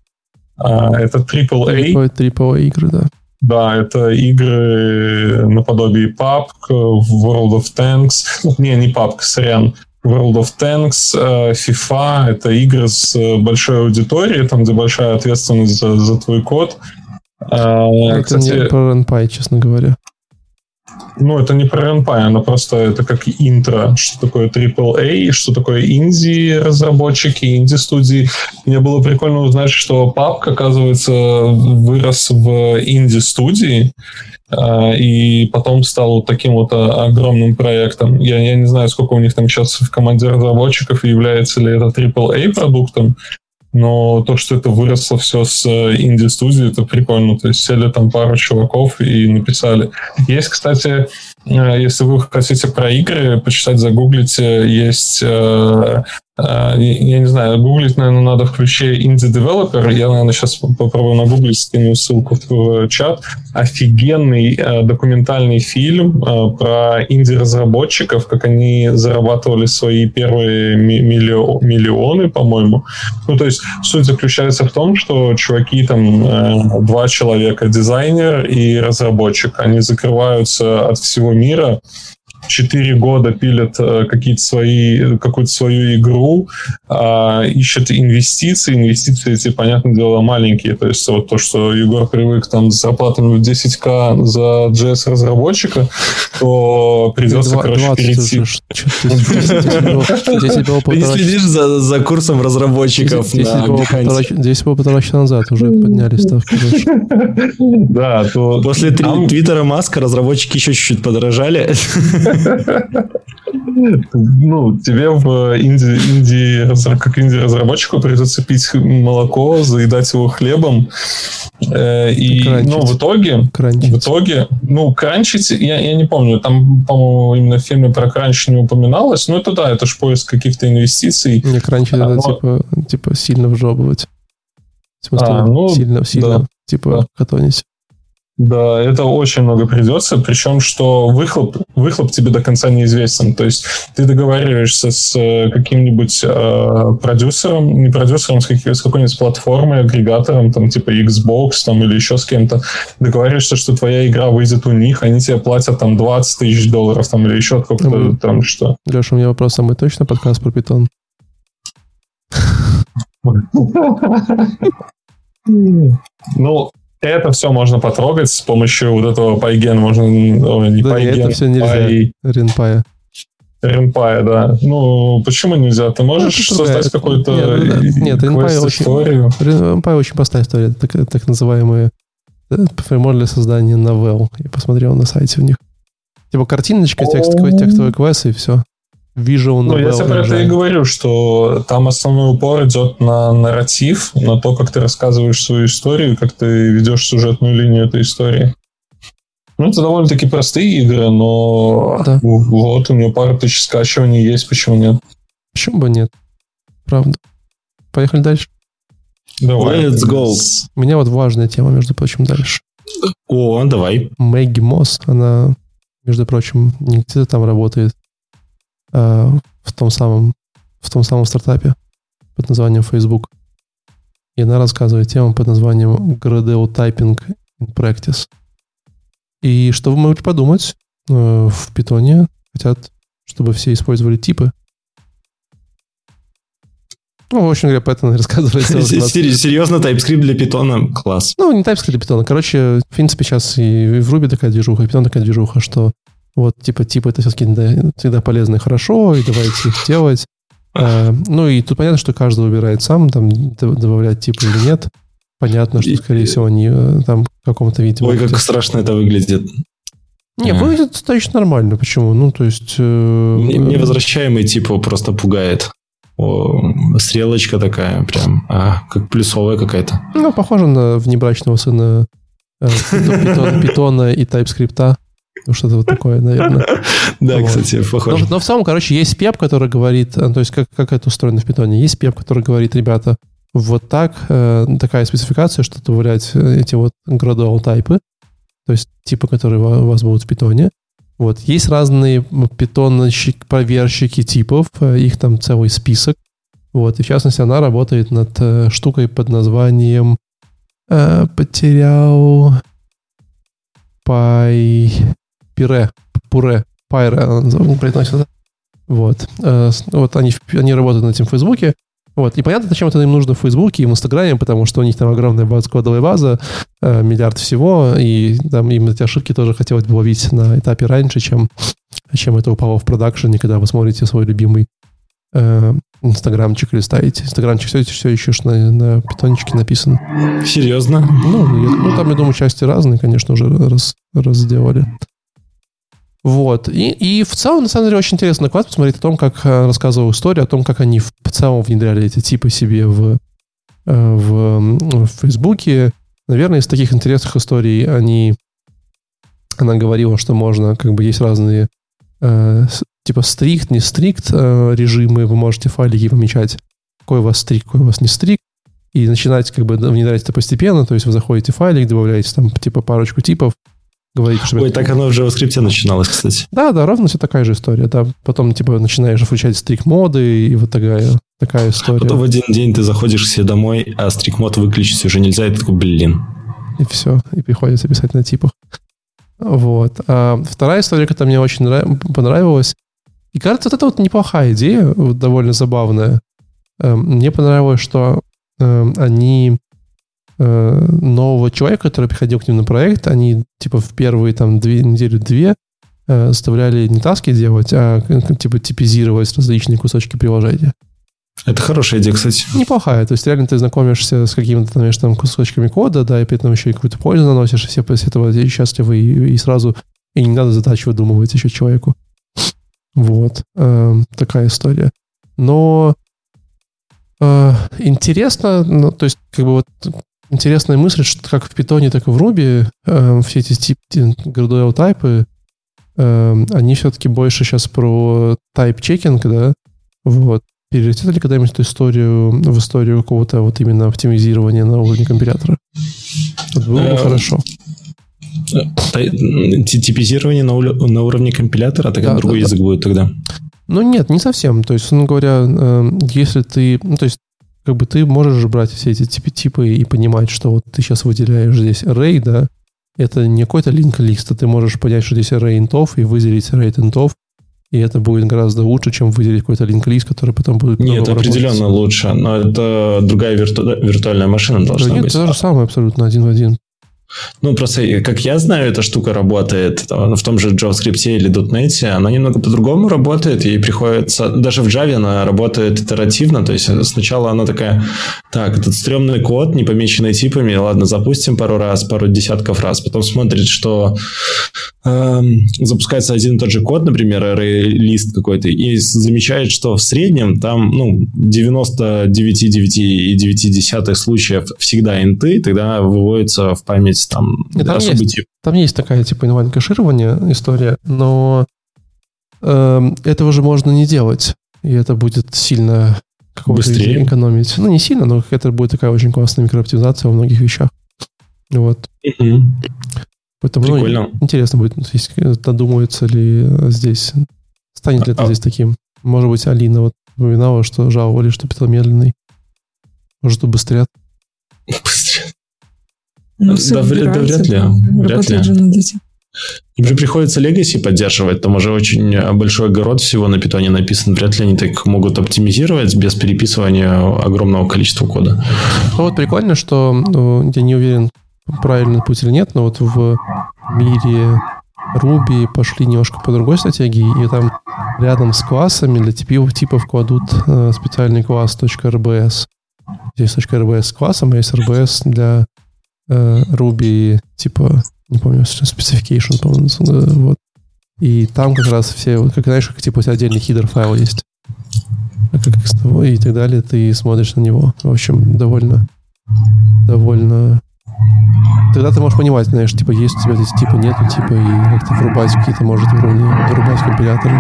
А, это AAA. AAA игры, да. Да, это игры наподобие PUBG, World of Tanks. Не, не PUBG, сорян. World of Tanks, э, FIFA — это игры с большой аудиторией, там, где большая ответственность за, за твой код. А, это Кстати, не про RunPy, честно говоря. Ну, это не про RenPy, она просто это как интро, что такое AAA, что такое инди-разработчики, инди-студии. Мне было прикольно узнать, что папка, оказывается, вырос в инди-студии, а, и потом стал таким вот а, огромным проектом. Я, я не знаю, сколько у них там сейчас в команде разработчиков, является ли это AAA продуктом, но то, что это выросло все с э, инди-студии, это прикольно. То есть сели там пару чуваков и написали. Есть, кстати, э, если вы хотите про игры почитать, загуглите, есть э, а, я не знаю, гуглить, наверное, надо в ключе Developer. Я, наверное, сейчас попробую нагуглить, скину ссылку в чат. Офигенный э, документальный фильм э, про инди-разработчиков, как они зарабатывали свои первые миллио- миллионы, по-моему. Ну, то есть суть заключается в том, что чуваки там, э, два человека, дизайнер и разработчик, они закрываются от всего мира, четыре года пилят э, какие-то свои, какую-то свою игру, э, ищут инвестиции. Инвестиции эти, понятное дело, маленькие. То есть вот то, что Егор привык там с зарплатами в 10к за JS-разработчика, то придется, 20, короче, 20 перейти. Ты следишь за, за курсом разработчиков здесь, на Behance. Здесь было полтора часа назад уже подняли ставки. Да, то... После твиттера Маска разработчики еще чуть-чуть подорожали. Ну, тебе в Индии, Индии как инди-разработчику придется пить молоко, заедать его хлебом. Э, и, кранчить. ну, в итоге, кранчить. в итоге, ну, кранчить, я, я не помню, там, по-моему, именно в фильме про кранч не упоминалось, но это да, это же поиск каких-то инвестиций. Не, кранчить а, это но... типа, типа сильно вжобывать. В смысле, а, ну, сильно, сильно, да, типа, да. катонить. Да, это очень много придется, причем что выхлоп, выхлоп тебе до конца неизвестен. То есть ты договариваешься с э, каким-нибудь э, продюсером, не продюсером, с, каких, с какой-нибудь платформой, агрегатором, там типа Xbox там, или еще с кем-то, договариваешься, что твоя игра выйдет у них, они тебе платят там 20 тысяч долларов там, или еще сколько-то mm-hmm. там что. Леша, у меня вопрос, а мы точно подкаст про питон? Ну, это все можно потрогать с помощью вот этого PyGen. Можно не да, PyGen, это все нельзя. Py... Ренпая. Ренпая, да. Ну, почему нельзя? Ты можешь ну, создать какой-то Нет, Ренпая очень, Ренпая очень простая история. Так, так называемые э, фреймворк для создания новелл. Я посмотрел на сайте у них. Типа картиночка, текстовый, текстовый квест и все visual Ну, я тебе про это и говорю, что там основной упор идет на нарратив, на то, как ты рассказываешь свою историю, как ты ведешь сюжетную линию этой истории. Ну, это довольно-таки простые игры, но да. вот у нее пара тысяч скачиваний есть, почему нет? Почему бы нет? Правда. Поехали дальше. Давай. Let's go. У меня вот важная тема, между прочим, дальше. О, давай. Мэгги Мосс, она, между прочим, не где-то там работает, Э, в том самом в том самом стартапе под названием Facebook. И она рассказывает тему под названием Gradle Typing in Practice. И что вы можете подумать? Э, в питоне хотят, чтобы все использовали типы. Ну, в общем говоря, Python рассказывает. Серьезно, TypeScript для питона? Класс. Ну, не TypeScript для питона. Короче, в принципе, сейчас и в Ruby такая движуха, и Python такая движуха, что вот, типа, типа это все-таки да, всегда полезно и хорошо, и давайте их делать. А, ну, и тут понятно, что каждый выбирает сам, там, добавлять типа или нет. Понятно, что, скорее всего, они э, там в каком-то виде... Ой, как страшно это выглядит. Не, а. выглядит достаточно нормально. Почему? Ну, то есть... Э, Невозвращаемый типа просто пугает. О, стрелочка такая прям, а, как плюсовая какая-то. Ну, похоже на внебрачного сына э, питона, питона и TypeScript. Ну, что-то вот такое, наверное. Да, кстати, похоже. Но в целом, короче, есть пеп, который говорит, э, то есть как, как это устроено в питоне. Есть пеп, который говорит, ребята, вот так, э, такая спецификация, что добавлять э, эти вот gradual тайпы, то есть типы, которые у вас будут в питоне. Вот. Есть разные питонщики, проверщики типов, их там целый список. Вот. И в частности, она работает над штукой под названием э, потерял пай пире, пуре, пайре, произносится. Вот. Э, вот они, они работают на этим в Фейсбуке. Вот. И понятно, зачем это им нужно в Фейсбуке и в Инстаграме, потому что у них там огромная база, кодовая база, э, миллиард всего, и там им эти ошибки тоже хотелось бы ловить на этапе раньше, чем, чем это упало в продакшене, когда вы смотрите свой любимый э, инстаграмчик или ставите. Инстаграмчик все, все еще на, на питончике написан. Серьезно? Ну, я, ну, там, я думаю, части разные, конечно, уже раз, раз сделали. Вот. И, и в целом, на самом деле, очень интересно доклад посмотреть о том, как э, рассказывал историю, о том, как они в целом внедряли эти типы себе в, э, в, в Фейсбуке. Наверное, из таких интересных историй они... Она говорила, что можно, как бы есть разные э, типа стрикт, не стрикт э, режимы, вы можете файлики помечать, какой у вас стрикт, какой у вас не стрикт, и начинать как бы внедрять это постепенно, то есть вы заходите в файлик, добавляете там типа парочку типов, говорите, что... Ой, так оно в JavaScript начиналось, кстати. Да, да, ровно все такая же история. Да. Потом, типа, начинаешь включать стрик-моды, и вот такая, такая история. Потом в один день ты заходишь к себе домой, а стрик-мод выключить уже нельзя, и ты такой, блин. И все, и приходится писать на типах. Вот. А вторая история, которая мне очень нрав... понравилась, и кажется, вот это вот неплохая идея, вот довольно забавная. Эм, мне понравилось, что эм, они Э, нового человека, который приходил к ним на проект, они типа в первые там две недели две э, заставляли не таски делать, а типа типизировать различные кусочки приложения. Это хорошая идея, кстати. Неплохая. То есть реально ты знакомишься с какими-то, знаешь, там кусочками кода, да, и при этом еще и какую-то пользу наносишь, и все после этого счастливы, и, и сразу и не надо задачу выдумывать еще человеку. Вот. Э, такая история. Но э, интересно, ну, то есть, как бы вот интересная мысль, что как в Python, так и в Ruby э, все эти тип, gradual тайпы, э, они все-таки больше сейчас про type-checking, да, вот. Перелетит ли когда-нибудь эту историю в историю какого-то вот именно оптимизирования на уровне компилятора? Вот было бы э, хорошо. Типизирование на, на уровне компилятора, так да, другой да, язык да. будет тогда? Ну нет, не совсем. То есть, ну говоря, э, если ты, ну то есть как бы ты можешь брать все эти типы, типы и понимать, что вот ты сейчас выделяешь здесь array, да, это не какой-то link лист, а ты можешь понять, что здесь array интов и выделить array интов, и это будет гораздо лучше, чем выделить какой-то линк-лист, который потом будет... Нет, это определенно лучше, но это другая вирту... виртуальная машина должна нет, быть. Нет, это то же самое абсолютно один в один. Ну, просто, как я знаю, эта штука работает в том же JavaScript или .NET, она немного по-другому работает, и приходится... Даже в Java она работает итеративно, то есть сначала она такая, так, этот стрёмный код, не помеченный типами, ладно, запустим пару раз, пару десятков раз, потом смотрит, что э, запускается один и тот же код, например, array-лист какой-то, и замечает, что в среднем там, ну, 99,9 случаев всегда инты, тогда выводится в память есть там, там особый есть, тип. Там есть такая типа инвайн кэширования история, но э, этого же можно не делать. И это будет сильно быстрее экономить. Ну, не сильно, но это будет такая очень классная микрооптимизация во многих вещах. Вот. Угу. Поэтому ну, Прикольно. Ну, интересно будет, додумается ли здесь, станет ли это а, здесь таким. Может быть, Алина вот упоминала, что жаловали, что питон медленный. Может, убыстрят. Быстрее. Ну, да, вряд, да, вряд ли. Вряд ли. Же. Им же приходится Legacy поддерживать, там уже очень большой огород всего на питоне написан. Вряд ли они так могут оптимизировать без переписывания огромного количества кода. Ну вот прикольно, что ну, я не уверен, правильный путь или нет, но вот в мире Ruby пошли немножко по другой стратегии, и там рядом с классами для типов, типов кладут э, специальный класс .rbs. Здесь .rbs с классом, а есть rbs для Ruby, типа, не помню, specification, по-моему, э, вот. И там как раз все, вот, как знаешь, как типа у тебя отдельный хидер файл есть. А как и так далее, ты смотришь на него. В общем, довольно, довольно... Тогда ты можешь понимать, знаешь, типа, есть у тебя здесь типа, нету типа, и как-то врубать какие-то, может, уровни, врубать компиляторы.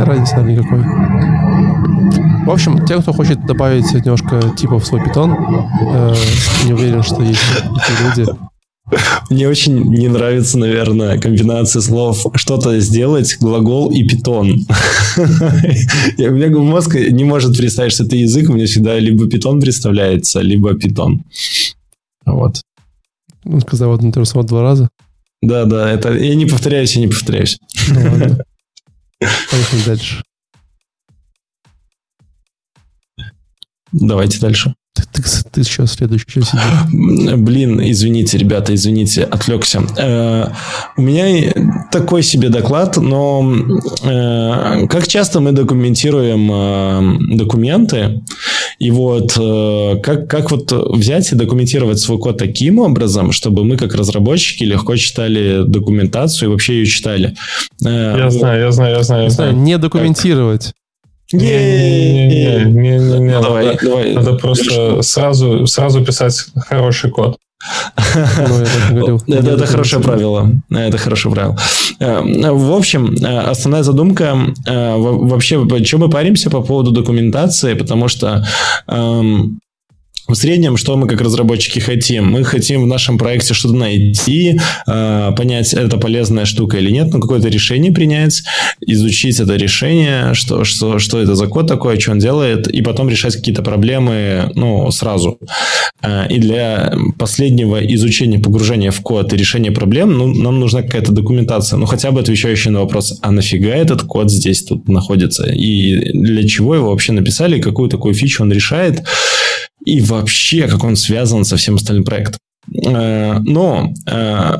Разницы, наверное, никакой. В общем, те, кто хочет добавить немножко типа в свой питон, э, не уверен, что есть такие люди. Мне очень не нравится, наверное, комбинация слов что-то сделать, глагол и питон. У меня мозг не может представить, что это язык, у меня всегда либо питон представляется, либо питон. Вот. Он сказал одно то же слово два раза. Да, да, это я не повторяюсь, я не повторяюсь. Ну ладно. Поехали дальше. Давайте дальше. Ты, ты, ты сейчас следующий сидишь. Блин, извините, ребята, извините, отвлекся. Э, у меня такой себе доклад, но э, как часто мы документируем э, документы, и вот как, как вот взять и документировать свой код таким образом, чтобы мы как разработчики легко читали документацию и вообще ее читали. Я знаю, я знаю, я знаю. Я знаю. Не документировать. Не-не-не, ну, надо, давай. Надо просто сразу, сразу писать хороший код. Ну, это, это хорошее правило. Это хорошее правило. Э, в общем, э, основная задумка э, вообще, чем мы паримся по поводу документации, потому что эм, в среднем, что мы как разработчики хотим? Мы хотим в нашем проекте что-то найти, э, понять, это полезная штука или нет, но какое-то решение принять, изучить это решение, что, что, что это за код такой, что он делает, и потом решать какие-то проблемы ну, сразу. Э, и для последнего изучения, погружения в код и решения проблем ну, нам нужна какая-то документация, ну хотя бы отвечающая на вопрос, а нафига этот код здесь тут находится, и для чего его вообще написали, какую такую фичу он решает, и вообще, как он связан со всем остальным проектом. Э, но э,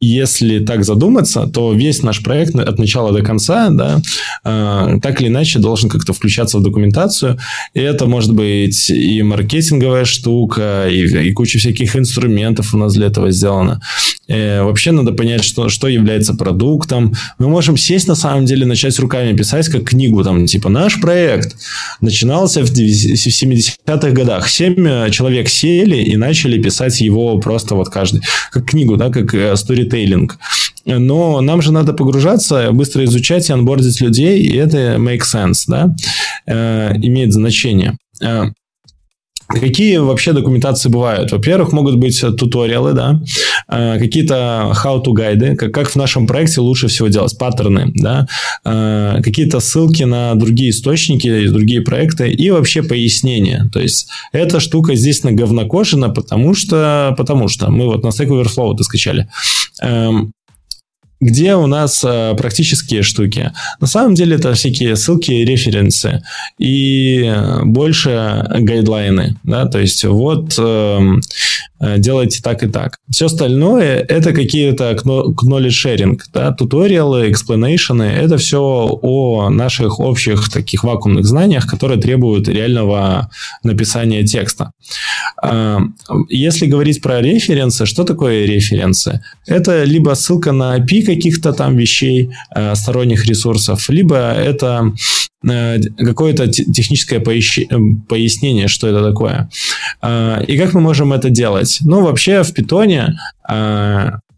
если так задуматься, то весь наш проект от начала до конца, да, э, так или иначе должен как-то включаться в документацию. И это может быть и маркетинговая штука, и, и куча всяких инструментов у нас для этого сделано. Э, вообще надо понять, что, что является продуктом. Мы можем сесть, на самом деле, начать руками писать, как книгу, там, типа, наш проект начинался в 70-х годах. Семь э, человек сели и начали писать его просто вот каждый. Как книгу, да, как сторитейлинг. Но нам же надо погружаться, быстро изучать и анбордить людей, и это make sense, да, э, имеет значение. Какие вообще документации бывают? Во-первых, могут быть туториалы, да, э, какие-то how-to гайды, как, в нашем проекте лучше всего делать, паттерны, да, э, какие-то ссылки на другие источники, другие проекты и вообще пояснения. То есть, эта штука здесь наговнокожена, потому что, потому что мы вот на Stack Overflow это скачали. Эм, где у нас э, практические штуки. На самом деле это всякие ссылки, референсы и больше гайдлайны. Да? То есть вот э, делайте так и так. Все остальное это какие-то knowledge sharing, да? туториалы, экспланейшены. Это все о наших общих таких вакуумных знаниях, которые требуют реального написания текста. Э, если говорить про референсы, что такое референсы? Это либо ссылка на API, каких-то там вещей, э, сторонних ресурсов, либо это э, какое-то техническое пояснение, что это такое. Э, и как мы можем это делать? Ну, вообще в питоне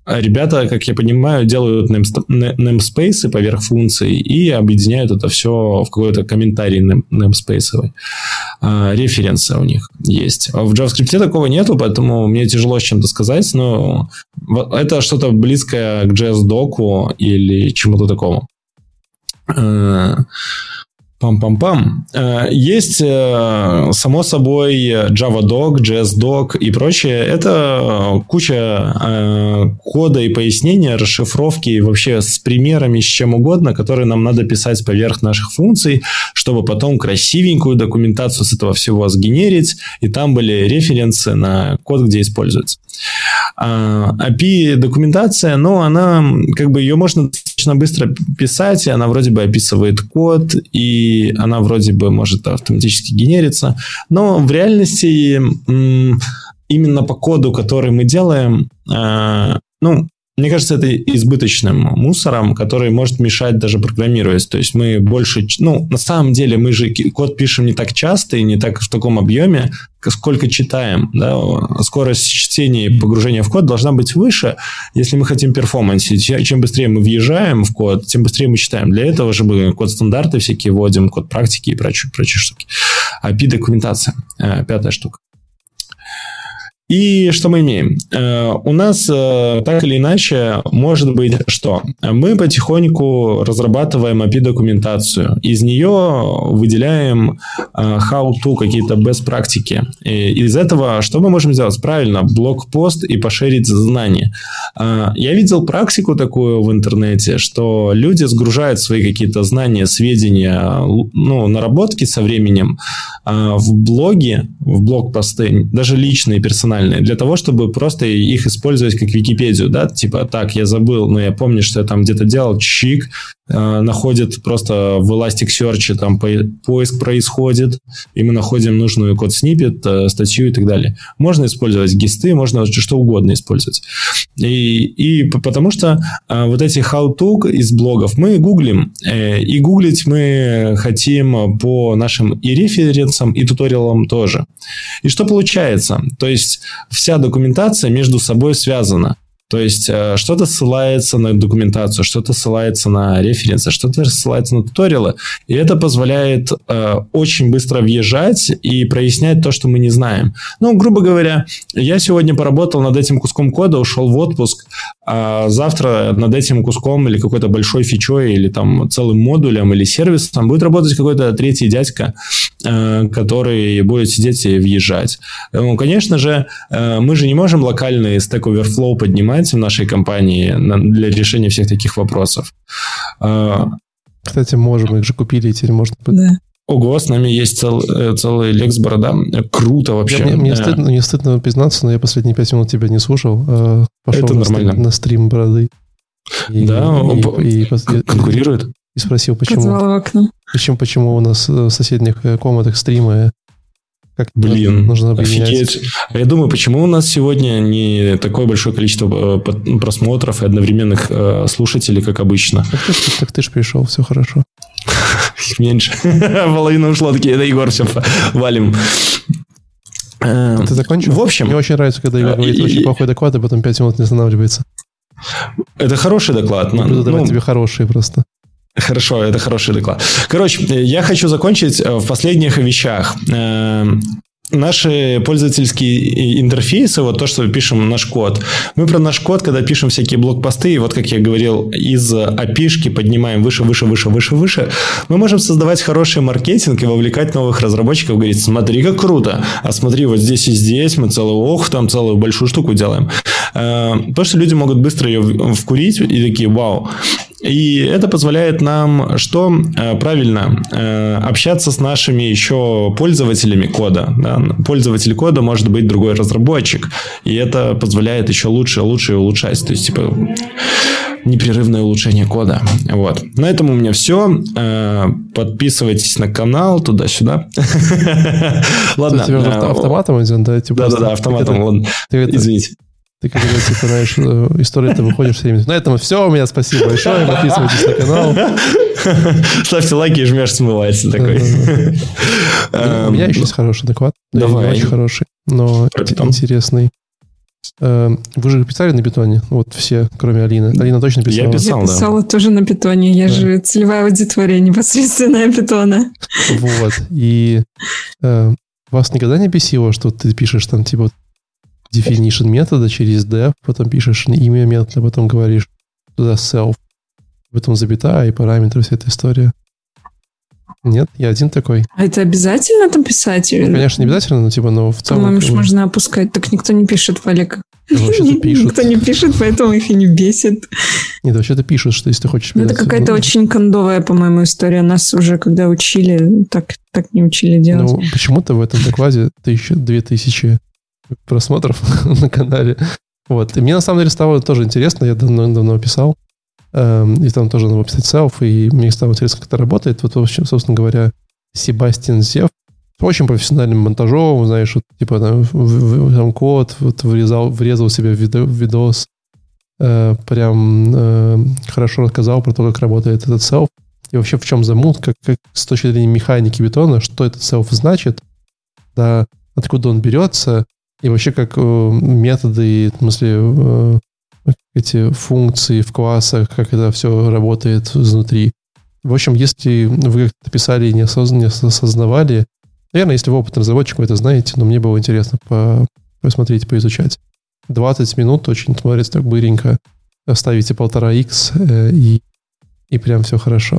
ребята, как я понимаю, делают namespace поверх функций и объединяют это все в какой-то комментарий namespace. Референсы у них есть. В JavaScript такого нету, поэтому мне тяжело с чем-то сказать, но это что-то близкое к JS-доку или чему-то такому. Пам-пам-пам. Э, есть, э, само собой, JavaDoc, JSDoc и прочее. Это куча э, кода и пояснения, расшифровки и вообще с примерами, с чем угодно, которые нам надо писать поверх наших функций, чтобы потом красивенькую документацию с этого всего сгенерить, и там были референсы на код, где используется. API документация, но она, как бы ее можно достаточно быстро писать, и она вроде бы описывает код, и она вроде бы может автоматически генериться. Но в реальности именно по коду, который мы делаем, а, ну, мне кажется, это избыточным мусором, который может мешать даже программировать. То есть мы больше... Ну, на самом деле мы же код пишем не так часто и не так в таком объеме, сколько читаем. Да? Скорость чтения и погружения в код должна быть выше, если мы хотим перформансить. Чем быстрее мы въезжаем в код, тем быстрее мы читаем. Для этого же мы код стандарты всякие вводим, код практики и прочие, прочие штуки. API-документация. Э, пятая штука. И что мы имеем? Э, у нас э, так или иначе может быть что? Мы потихоньку разрабатываем API-документацию. Из нее выделяем э, how-to, какие-то best практики. Из этого что мы можем сделать? Правильно, блокпост и пошерить знания. Я видел практику такую в интернете, что люди сгружают свои какие-то знания, сведения, ну, наработки со временем в блоги, в блог-посты, даже личные, персональные, для того, чтобы просто их использовать как Википедию, да, типа, так, я забыл, но я помню, что я там где-то делал, чик, находит просто в Elasticsearch, там по, поиск происходит, и мы находим нужную код снипет, э, статью и так далее. Можно использовать гисты, можно что угодно использовать. И, и потому что э, вот эти how-to из блогов мы гуглим, э, и гуглить мы хотим по нашим и референсам, и туториалам тоже. И что получается? То есть вся документация между собой связана. То есть э, что-то ссылается на документацию, что-то ссылается на референсы, что-то ссылается на туториалы. И это позволяет э, очень быстро въезжать и прояснять то, что мы не знаем. Ну, грубо говоря, я сегодня поработал над этим куском кода, ушел в отпуск, а завтра над этим куском или какой-то большой фичой, или там целым модулем, или сервисом будет работать какой-то третий дядька, э, который будет сидеть и въезжать. Ну, конечно же, э, мы же не можем локальный Stack Overflow поднимать, в нашей компании для решения всех таких вопросов. А, Кстати, можем, их же купили, теперь можно... Да. Ого, с нами есть цел, э, целый Лекс Борода. Круто вообще. Я, мне, мне, стыдно, мне стыдно признаться, но я последние пять минут тебя не слушал. А пошел Это на нормально. Стрим, на стрим Бороды. И, да, и, он и, и, конкурирует. И спросил, почему, почему, почему у нас в соседних э, комнатах стримы как Блин, нужно офигеть. А я думаю, почему у нас сегодня не такое большое количество э, просмотров и одновременных э, слушателей, как обычно? Так ты, так ты же пришел, все хорошо. Их меньше. Половина ушло, такие, да, Егор, все, валим. А ты закончил? В общем... Мне очень нравится, когда Егор говорит очень плохой доклад, и потом 5 минут не останавливается. Это хороший доклад. Я буду давать ну, тебе хорошие просто. Хорошо, это хороший доклад. Короче, я хочу закончить э, в последних вещах. Э, наши пользовательские интерфейсы, вот то, что мы пишем наш код, мы про наш код, когда пишем всякие блокпосты, и вот как я говорил, из api поднимаем выше, выше, выше, выше, выше, мы можем создавать хороший маркетинг и вовлекать новых разработчиков, говорить, смотри, как круто, а смотри, вот здесь и здесь мы целую, ох, там целую большую штуку делаем. Э, потому что люди могут быстро ее вкурить и такие, вау, и это позволяет нам что? Э, правильно, э, общаться с нашими еще пользователями кода. Да? Пользователь кода может быть другой разработчик. И это позволяет еще лучше, лучше улучшать. То есть, типа, непрерывное улучшение кода. Вот. На этом у меня все. Э, подписывайтесь на канал туда-сюда. Ладно. Автоматом идет, да? Да-да-да, автоматом. Извините. Ты, когда, типа, знаешь, э, историю ты выходишь все время. На этом все. У меня спасибо большое. Подписывайтесь на канал. Ставьте лайки и жмешь смывается такой. У меня еще есть хороший доклад. Давай. Очень хороший, но интересный. Эм, вы же писали на питоне? Вот все, кроме Алины. Алина точно писала? Я писал, Я писала да. тоже на питоне. Я да. же целевая аудитория непосредственная питона. Вот. И э, вас никогда не бесило, что ты пишешь там, типа, definition метода через def, потом пишешь имя метода, потом говоришь туда self, потом запятая и параметры, вся эта история. Нет, я один такой. А это обязательно там писать? Ну, конечно, не обязательно, но типа, но в целом... По-моему, как... можно опускать. Так никто не пишет, Валик. Пишут. Никто не пишет, поэтому их и не бесит. Нет, вообще-то пишут, что если ты хочешь... Ну, это какая-то ну, очень кондовая, по-моему, история. Нас уже, когда учили, так, так не учили делать. Ну, почему-то в этом докладе тысяча, две тысячи просмотров на канале. Вот. И мне на самом деле стало тоже интересно, я давно-давно писал, эм, и там тоже надо писать селф, и мне стало интересно, как это работает. Вот, в общем, собственно говоря, Себастьян Зев очень профессиональным монтажом, знаешь, вот, типа там, в, в, там код вот, врезал, врезал себе в, видо, в видос, э, прям э, хорошо рассказал про то, как работает этот селф, и вообще в чем замут, как, как с точки зрения механики бетона, что этот селф значит, да, откуда он берется, и вообще как э, методы, в смысле, э, эти функции в классах, как это все работает изнутри. В общем, если вы как-то писали и не, осоз... не осознавали, наверное, если вы опытный разработчик, вы это знаете, но мне было интересно по... посмотреть, поизучать. 20 минут очень смотрится так быренько. Ставите полтора x э, и, и прям все хорошо.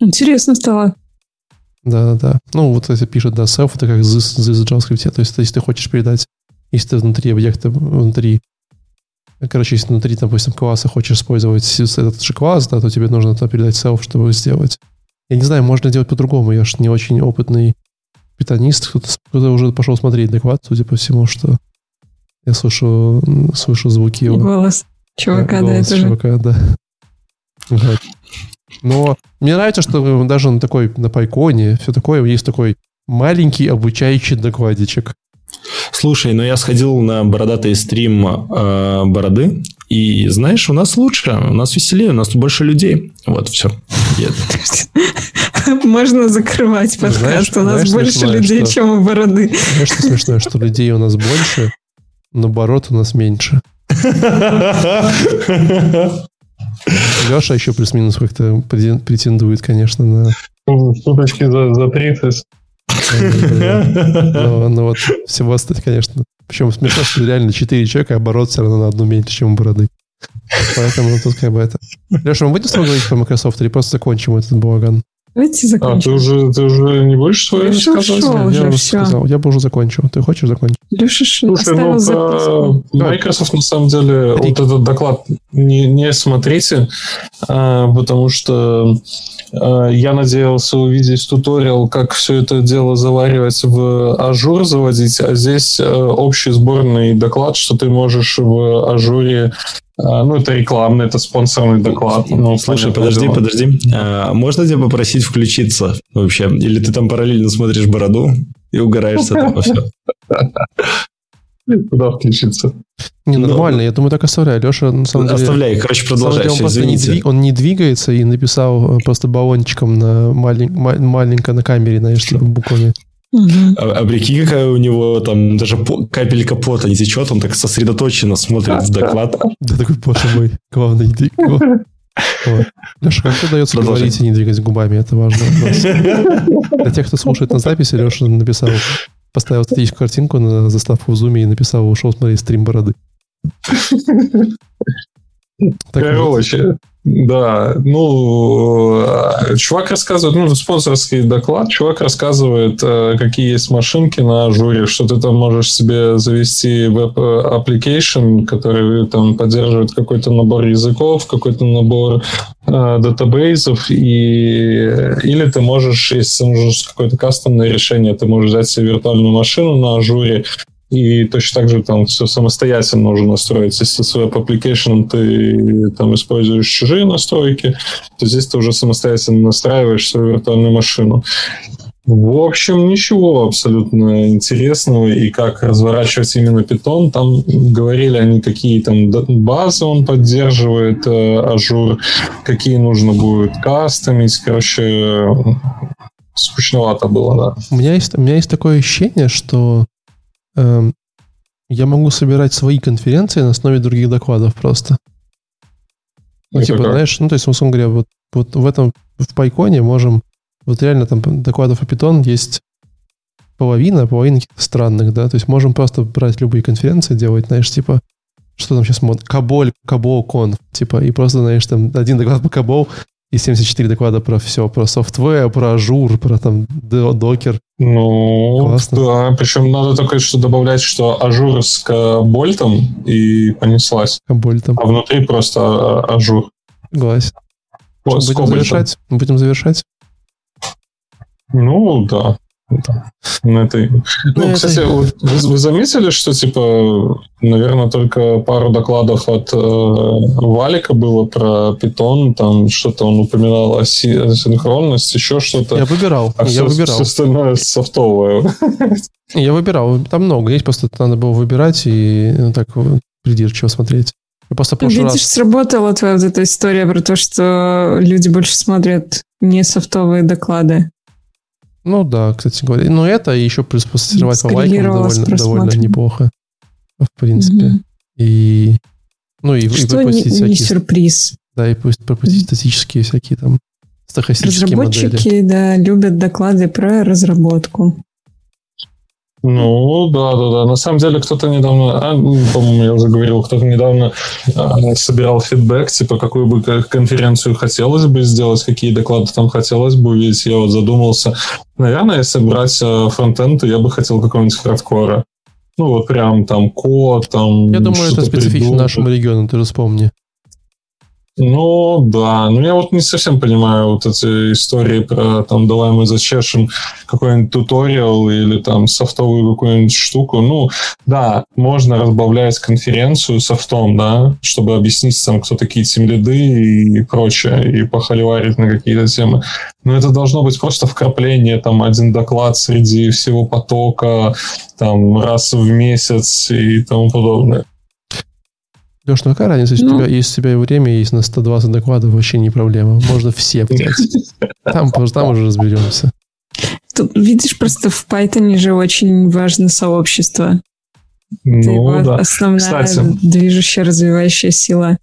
Интересно стало. Да-да-да. Ну, вот это пишет, да, self, это как this, this JavaScript. То есть, если ты хочешь передать, если ты внутри объекта, внутри Короче, если внутри, допустим, класса хочешь использовать этот же класс, да, то тебе нужно это передать self, чтобы сделать. Я не знаю, можно делать по-другому. Я же не очень опытный питанист. Кто-то, кто уже пошел смотреть доклад, судя по всему, что я слышу, слышу звуки его. Голос чувака, да, голос да, это чувака, да. Вот. Но мне нравится, что даже на такой, на пайконе, все такое, есть такой маленький обучающий докладичек. Слушай, ну я сходил на бородатый стрим э, бороды, и знаешь, у нас лучше, у нас веселее, у нас тут больше людей. Вот, все. Можно закрывать подкаст, у нас больше людей, чем у бороды. Знаешь, что смешное, что людей у нас больше, но бород у нас меньше. Леша еще плюс-минус как-то претендует, конечно, на... Шуточки за, за 30. Ну, ну вот, всего остальное, конечно. Причем смешно, что реально 4 человека, а оборот все равно на одну меньше, чем у бороды. Поэтому тут как бы это... Леша, мы будем с тобой говорить про Microsoft или просто закончим этот балаган? Давайте закончим. А, ты уже, ты уже не будешь свое рассказывать? Я, уже, я уже все. сказал. Я бы уже закончил. Ты хочешь закончить? Леша Слушай, ну, записку. Microsoft, на самом деле, Рик. вот этот доклад не, не смотрите, а, потому что а, я надеялся увидеть туториал, как все это дело заваривать в ажур заводить, а здесь а, общий сборный доклад, что ты можешь в ажуре а, ну, это рекламный, это спонсорный доклад. Ну, Слушай, подожди, дело. подожди. А, можно тебя попросить включиться вообще? Или ты там параллельно смотришь бороду и угораешь с этого все? Куда включиться? Не, ну, нормально, я думаю, так оставляю. Леша, на самом деле... Оставляй, короче, продолжай, он просто не, двиг, он не двигается и написал э, просто баллончиком на малень, маленько на камере, знаешь, типа буквами. Угу. А, а прикинь, какая у него там даже по, капелька пота не течет, он так сосредоточенно смотрит в доклад. Да такой, боже мой, главный вот. Леша, как удается говорить и не двигать губами? Это важно. Для тех, кто слушает на записи, Леша написал, поставил статическую картинку на заставку в зуме и написал, ушел смотреть стрим бороды. Короче, да, ну, э, чувак рассказывает, ну, спонсорский доклад, чувак рассказывает, э, какие есть машинки на ажуре, что ты там можешь себе завести web application, который там поддерживает какой-то набор языков, какой-то набор э, датабейсов, и, или ты можешь, если нужно какое-то кастомное решение, ты можешь взять себе виртуальную машину на ажуре, и точно так же там все самостоятельно уже настроить. Если с веб-аппликейшеном ты там используешь чужие настройки, то здесь ты уже самостоятельно настраиваешь свою виртуальную машину. В общем, ничего абсолютно интересного и как разворачивать именно Python. Там говорили они, какие там базы он поддерживает, э, Azure, какие нужно будет кастомить. Короче, скучновато было, да. У меня есть, у меня есть такое ощущение, что я могу собирать свои конференции на основе других докладов просто. Ну, Это типа, как? знаешь, ну, то есть, условно говоря, вот, вот в этом, в Пайконе можем, вот реально там докладов о Python есть половина, половина каких-то странных, да, то есть можем просто брать любые конференции, делать, знаешь, типа, что там сейчас мод, Каболь, Кабол, Кон, типа, и просто, знаешь, там один доклад по Кабол, и 74 доклада про все, про софтвер, про ажур, про там докер. Ну, Классно. да, причем надо только что добавлять, что ажур с кабольтом и понеслась. Кабольтом. А внутри просто а, ажур. Согласен. Будем завершать? Будем завершать? Ну, да. На этой... Ну, ну кстати, это... вы, вы заметили, что, типа, наверное, только пару докладов от э, Валика было про питон, там что-то он упоминал о, си- о синхронности, еще что-то. Я выбирал, а я все, выбирал. Все остальное софтовое. Я выбирал, там много есть, просто надо было выбирать и ну, так придирчиво смотреть. Я просто Видишь, раз... сработала твоя вот эта история про то, что люди больше смотрят не софтовые доклады. Ну да, кстати говоря. Но это еще плюс посортировать по лайкам довольно, довольно неплохо. В принципе. Угу. И ну и, Что и пропустить не, всякие... не сюрприз. Да, и пусть пропустить статические всякие там стахастические Разработчики, модели. да, любят доклады про разработку. Ну, да, да, да. На самом деле, кто-то недавно, а, ну, по-моему, я уже говорил, кто-то недавно а, собирал фидбэк, типа, какую бы конференцию хотелось бы сделать, какие доклады там хотелось бы увидеть. Я вот задумался. Наверное, если брать а, фронтенд, то я бы хотел какого-нибудь хардкора. Ну, вот прям там код, там... Я думаю, это специфично нашему региону, ты же вспомни. Ну, да. Ну, я вот не совсем понимаю вот эти истории про, там, давай мы зачешем какой-нибудь туториал или там софтовую какую-нибудь штуку. Ну, да, можно разбавлять конференцию софтом, да, чтобы объяснить там, кто такие тимлиды и прочее, и похоливарить на какие-то темы. Но это должно быть просто вкрапление, там, один доклад среди всего потока, там, раз в месяц и тому подобное. Леш, ну какая разница, если ну. у тебя есть у тебя время, есть на 120 докладов, вообще не проблема. Можно все взять. Там, там уже разберемся. Тут, видишь, просто в Python же очень важно сообщество. Ну, Это его да. основная Кстати, движущая, развивающая сила.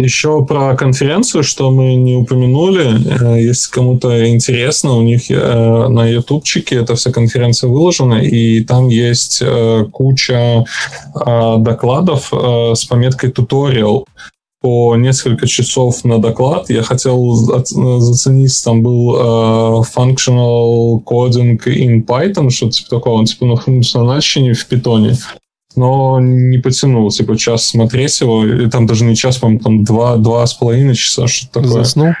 Еще про конференцию, что мы не упомянули. Э, если кому-то интересно, у них э, на ютубчике эта вся конференция выложена, и там есть э, куча докладов с пометкой туториал по несколько часов на доклад. Я хотел заценить, там был functional coding in Python, что-то типа такого, типа на функциональщине в питоне но не потянул, типа, час смотреть его, и там даже не час, по-моему, там два, два с половиной часа, что-то такое. Заснул?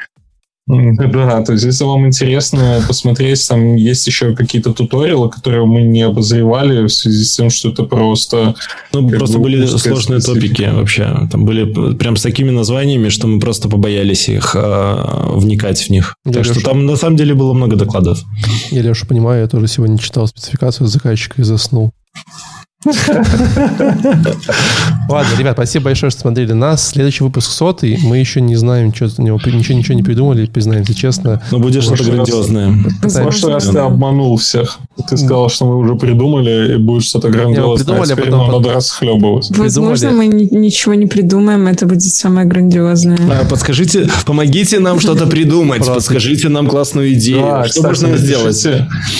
Да, то есть если вам интересно посмотреть, там есть еще какие-то туториалы, которые мы не обозревали в связи с тем, что это просто... Ну, просто бы, были сложные специфика. топики вообще. Там были прям с такими названиями, что мы просто побоялись их а, вникать в них. Я так Леша... что там на самом деле было много докладов. Я, Леша, понимаю, я тоже сегодня читал спецификацию заказчика и заснул. Ладно, ребят, спасибо большое, что смотрели нас. Следующий выпуск сотый. Мы еще не знаем, что у него ничего, ничего не придумали, признаемся честно. Но будет что-то грандиозное. В прошлый раз ты обманул всех. Ты сказал, что мы уже придумали, и будет что-то грандиозное. Придумали, а теперь нам надо расхлебывать. Возможно, мы ничего не придумаем, это будет самое грандиозное. А, подскажите, помогите нам что-то придумать. Подскажите нам классную идею. Да, что кстати, можно сделать?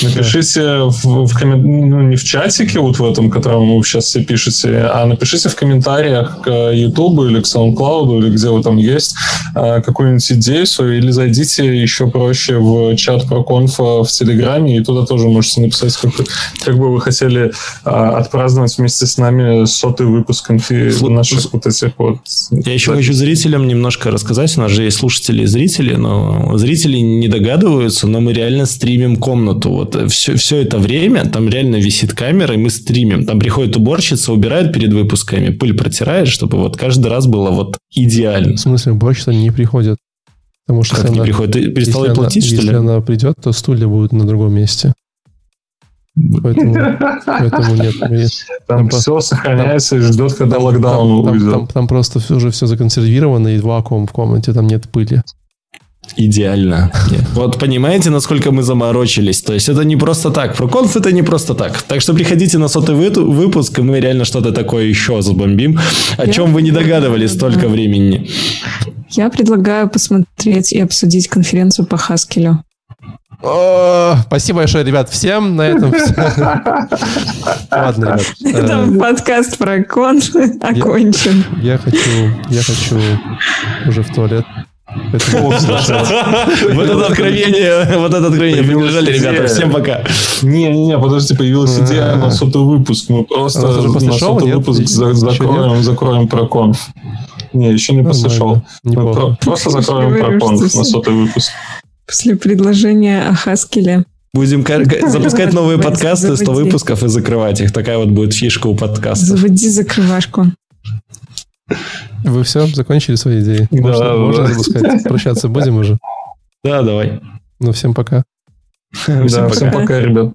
Напишите в, в коммент... ну, не в чатике вот в этом, который которым вы сейчас все пишете, а напишите в комментариях к YouTube или к SoundCloud, или где вы там есть, а, какую-нибудь идею свою, или зайдите еще проще в чат про конфа в Телеграме, и туда тоже можете написать, как, как бы вы хотели а, отпраздновать вместе с нами сотый выпуск конфи наших вот этих вот... Я еще хочу зрителям немножко рассказать, у нас же есть слушатели и зрители, но зрители не догадываются, но мы реально стримим комнату. Вот все, все это время там реально висит камера, и мы стримим. Там приходит уборщица, убирает перед выпусками, пыль протирает, чтобы вот каждый раз было вот идеально. В смысле, уборщица не приходит? Потому что как не она, приходит? Ты перестал ей платить, она, что ли? Если она придет, то стулья будут на другом месте. Поэтому, поэтому нет. Там, там все сохраняется там, и ждет, когда там, локдаун там, уйдет. Там, там, там просто уже все законсервировано и вакуум в комнате, там нет пыли. Идеально. Вот понимаете, насколько мы заморочились. То есть это не просто так. Проконф это не просто так. Так что приходите на сотый выпуск, и мы реально что-то такое еще забомбим, о Я чем вы не догадывались столько времени. Я предлагаю посмотреть и обсудить конференцию по Хаскелю. О, спасибо большое, ребят, всем. На этом все. Ладно, ребят. Это э, подкаст про конф окончен. Я хочу, я хочу уже в туалет. Вот это откровение, вот это откровение побежали, ребята. Всем пока. Не-не-не, подожди, появилась идея на сотый выпуск. Мы просто на сотый выпуск закроем, закроем про конф. Не, еще не после шоу. Просто закроем про конф на сотый выпуск. После предложения о Хаскеле. Будем запускать новые подкасты, 100 выпусков и закрывать их. Такая вот будет фишка у подкаста. Заводи закрывашку. Вы все, закончили свои идеи? Можно, да, можно да. запускать? Прощаться будем уже? Да, давай. Ну, всем пока. Всем да, пока. всем пока, ребят.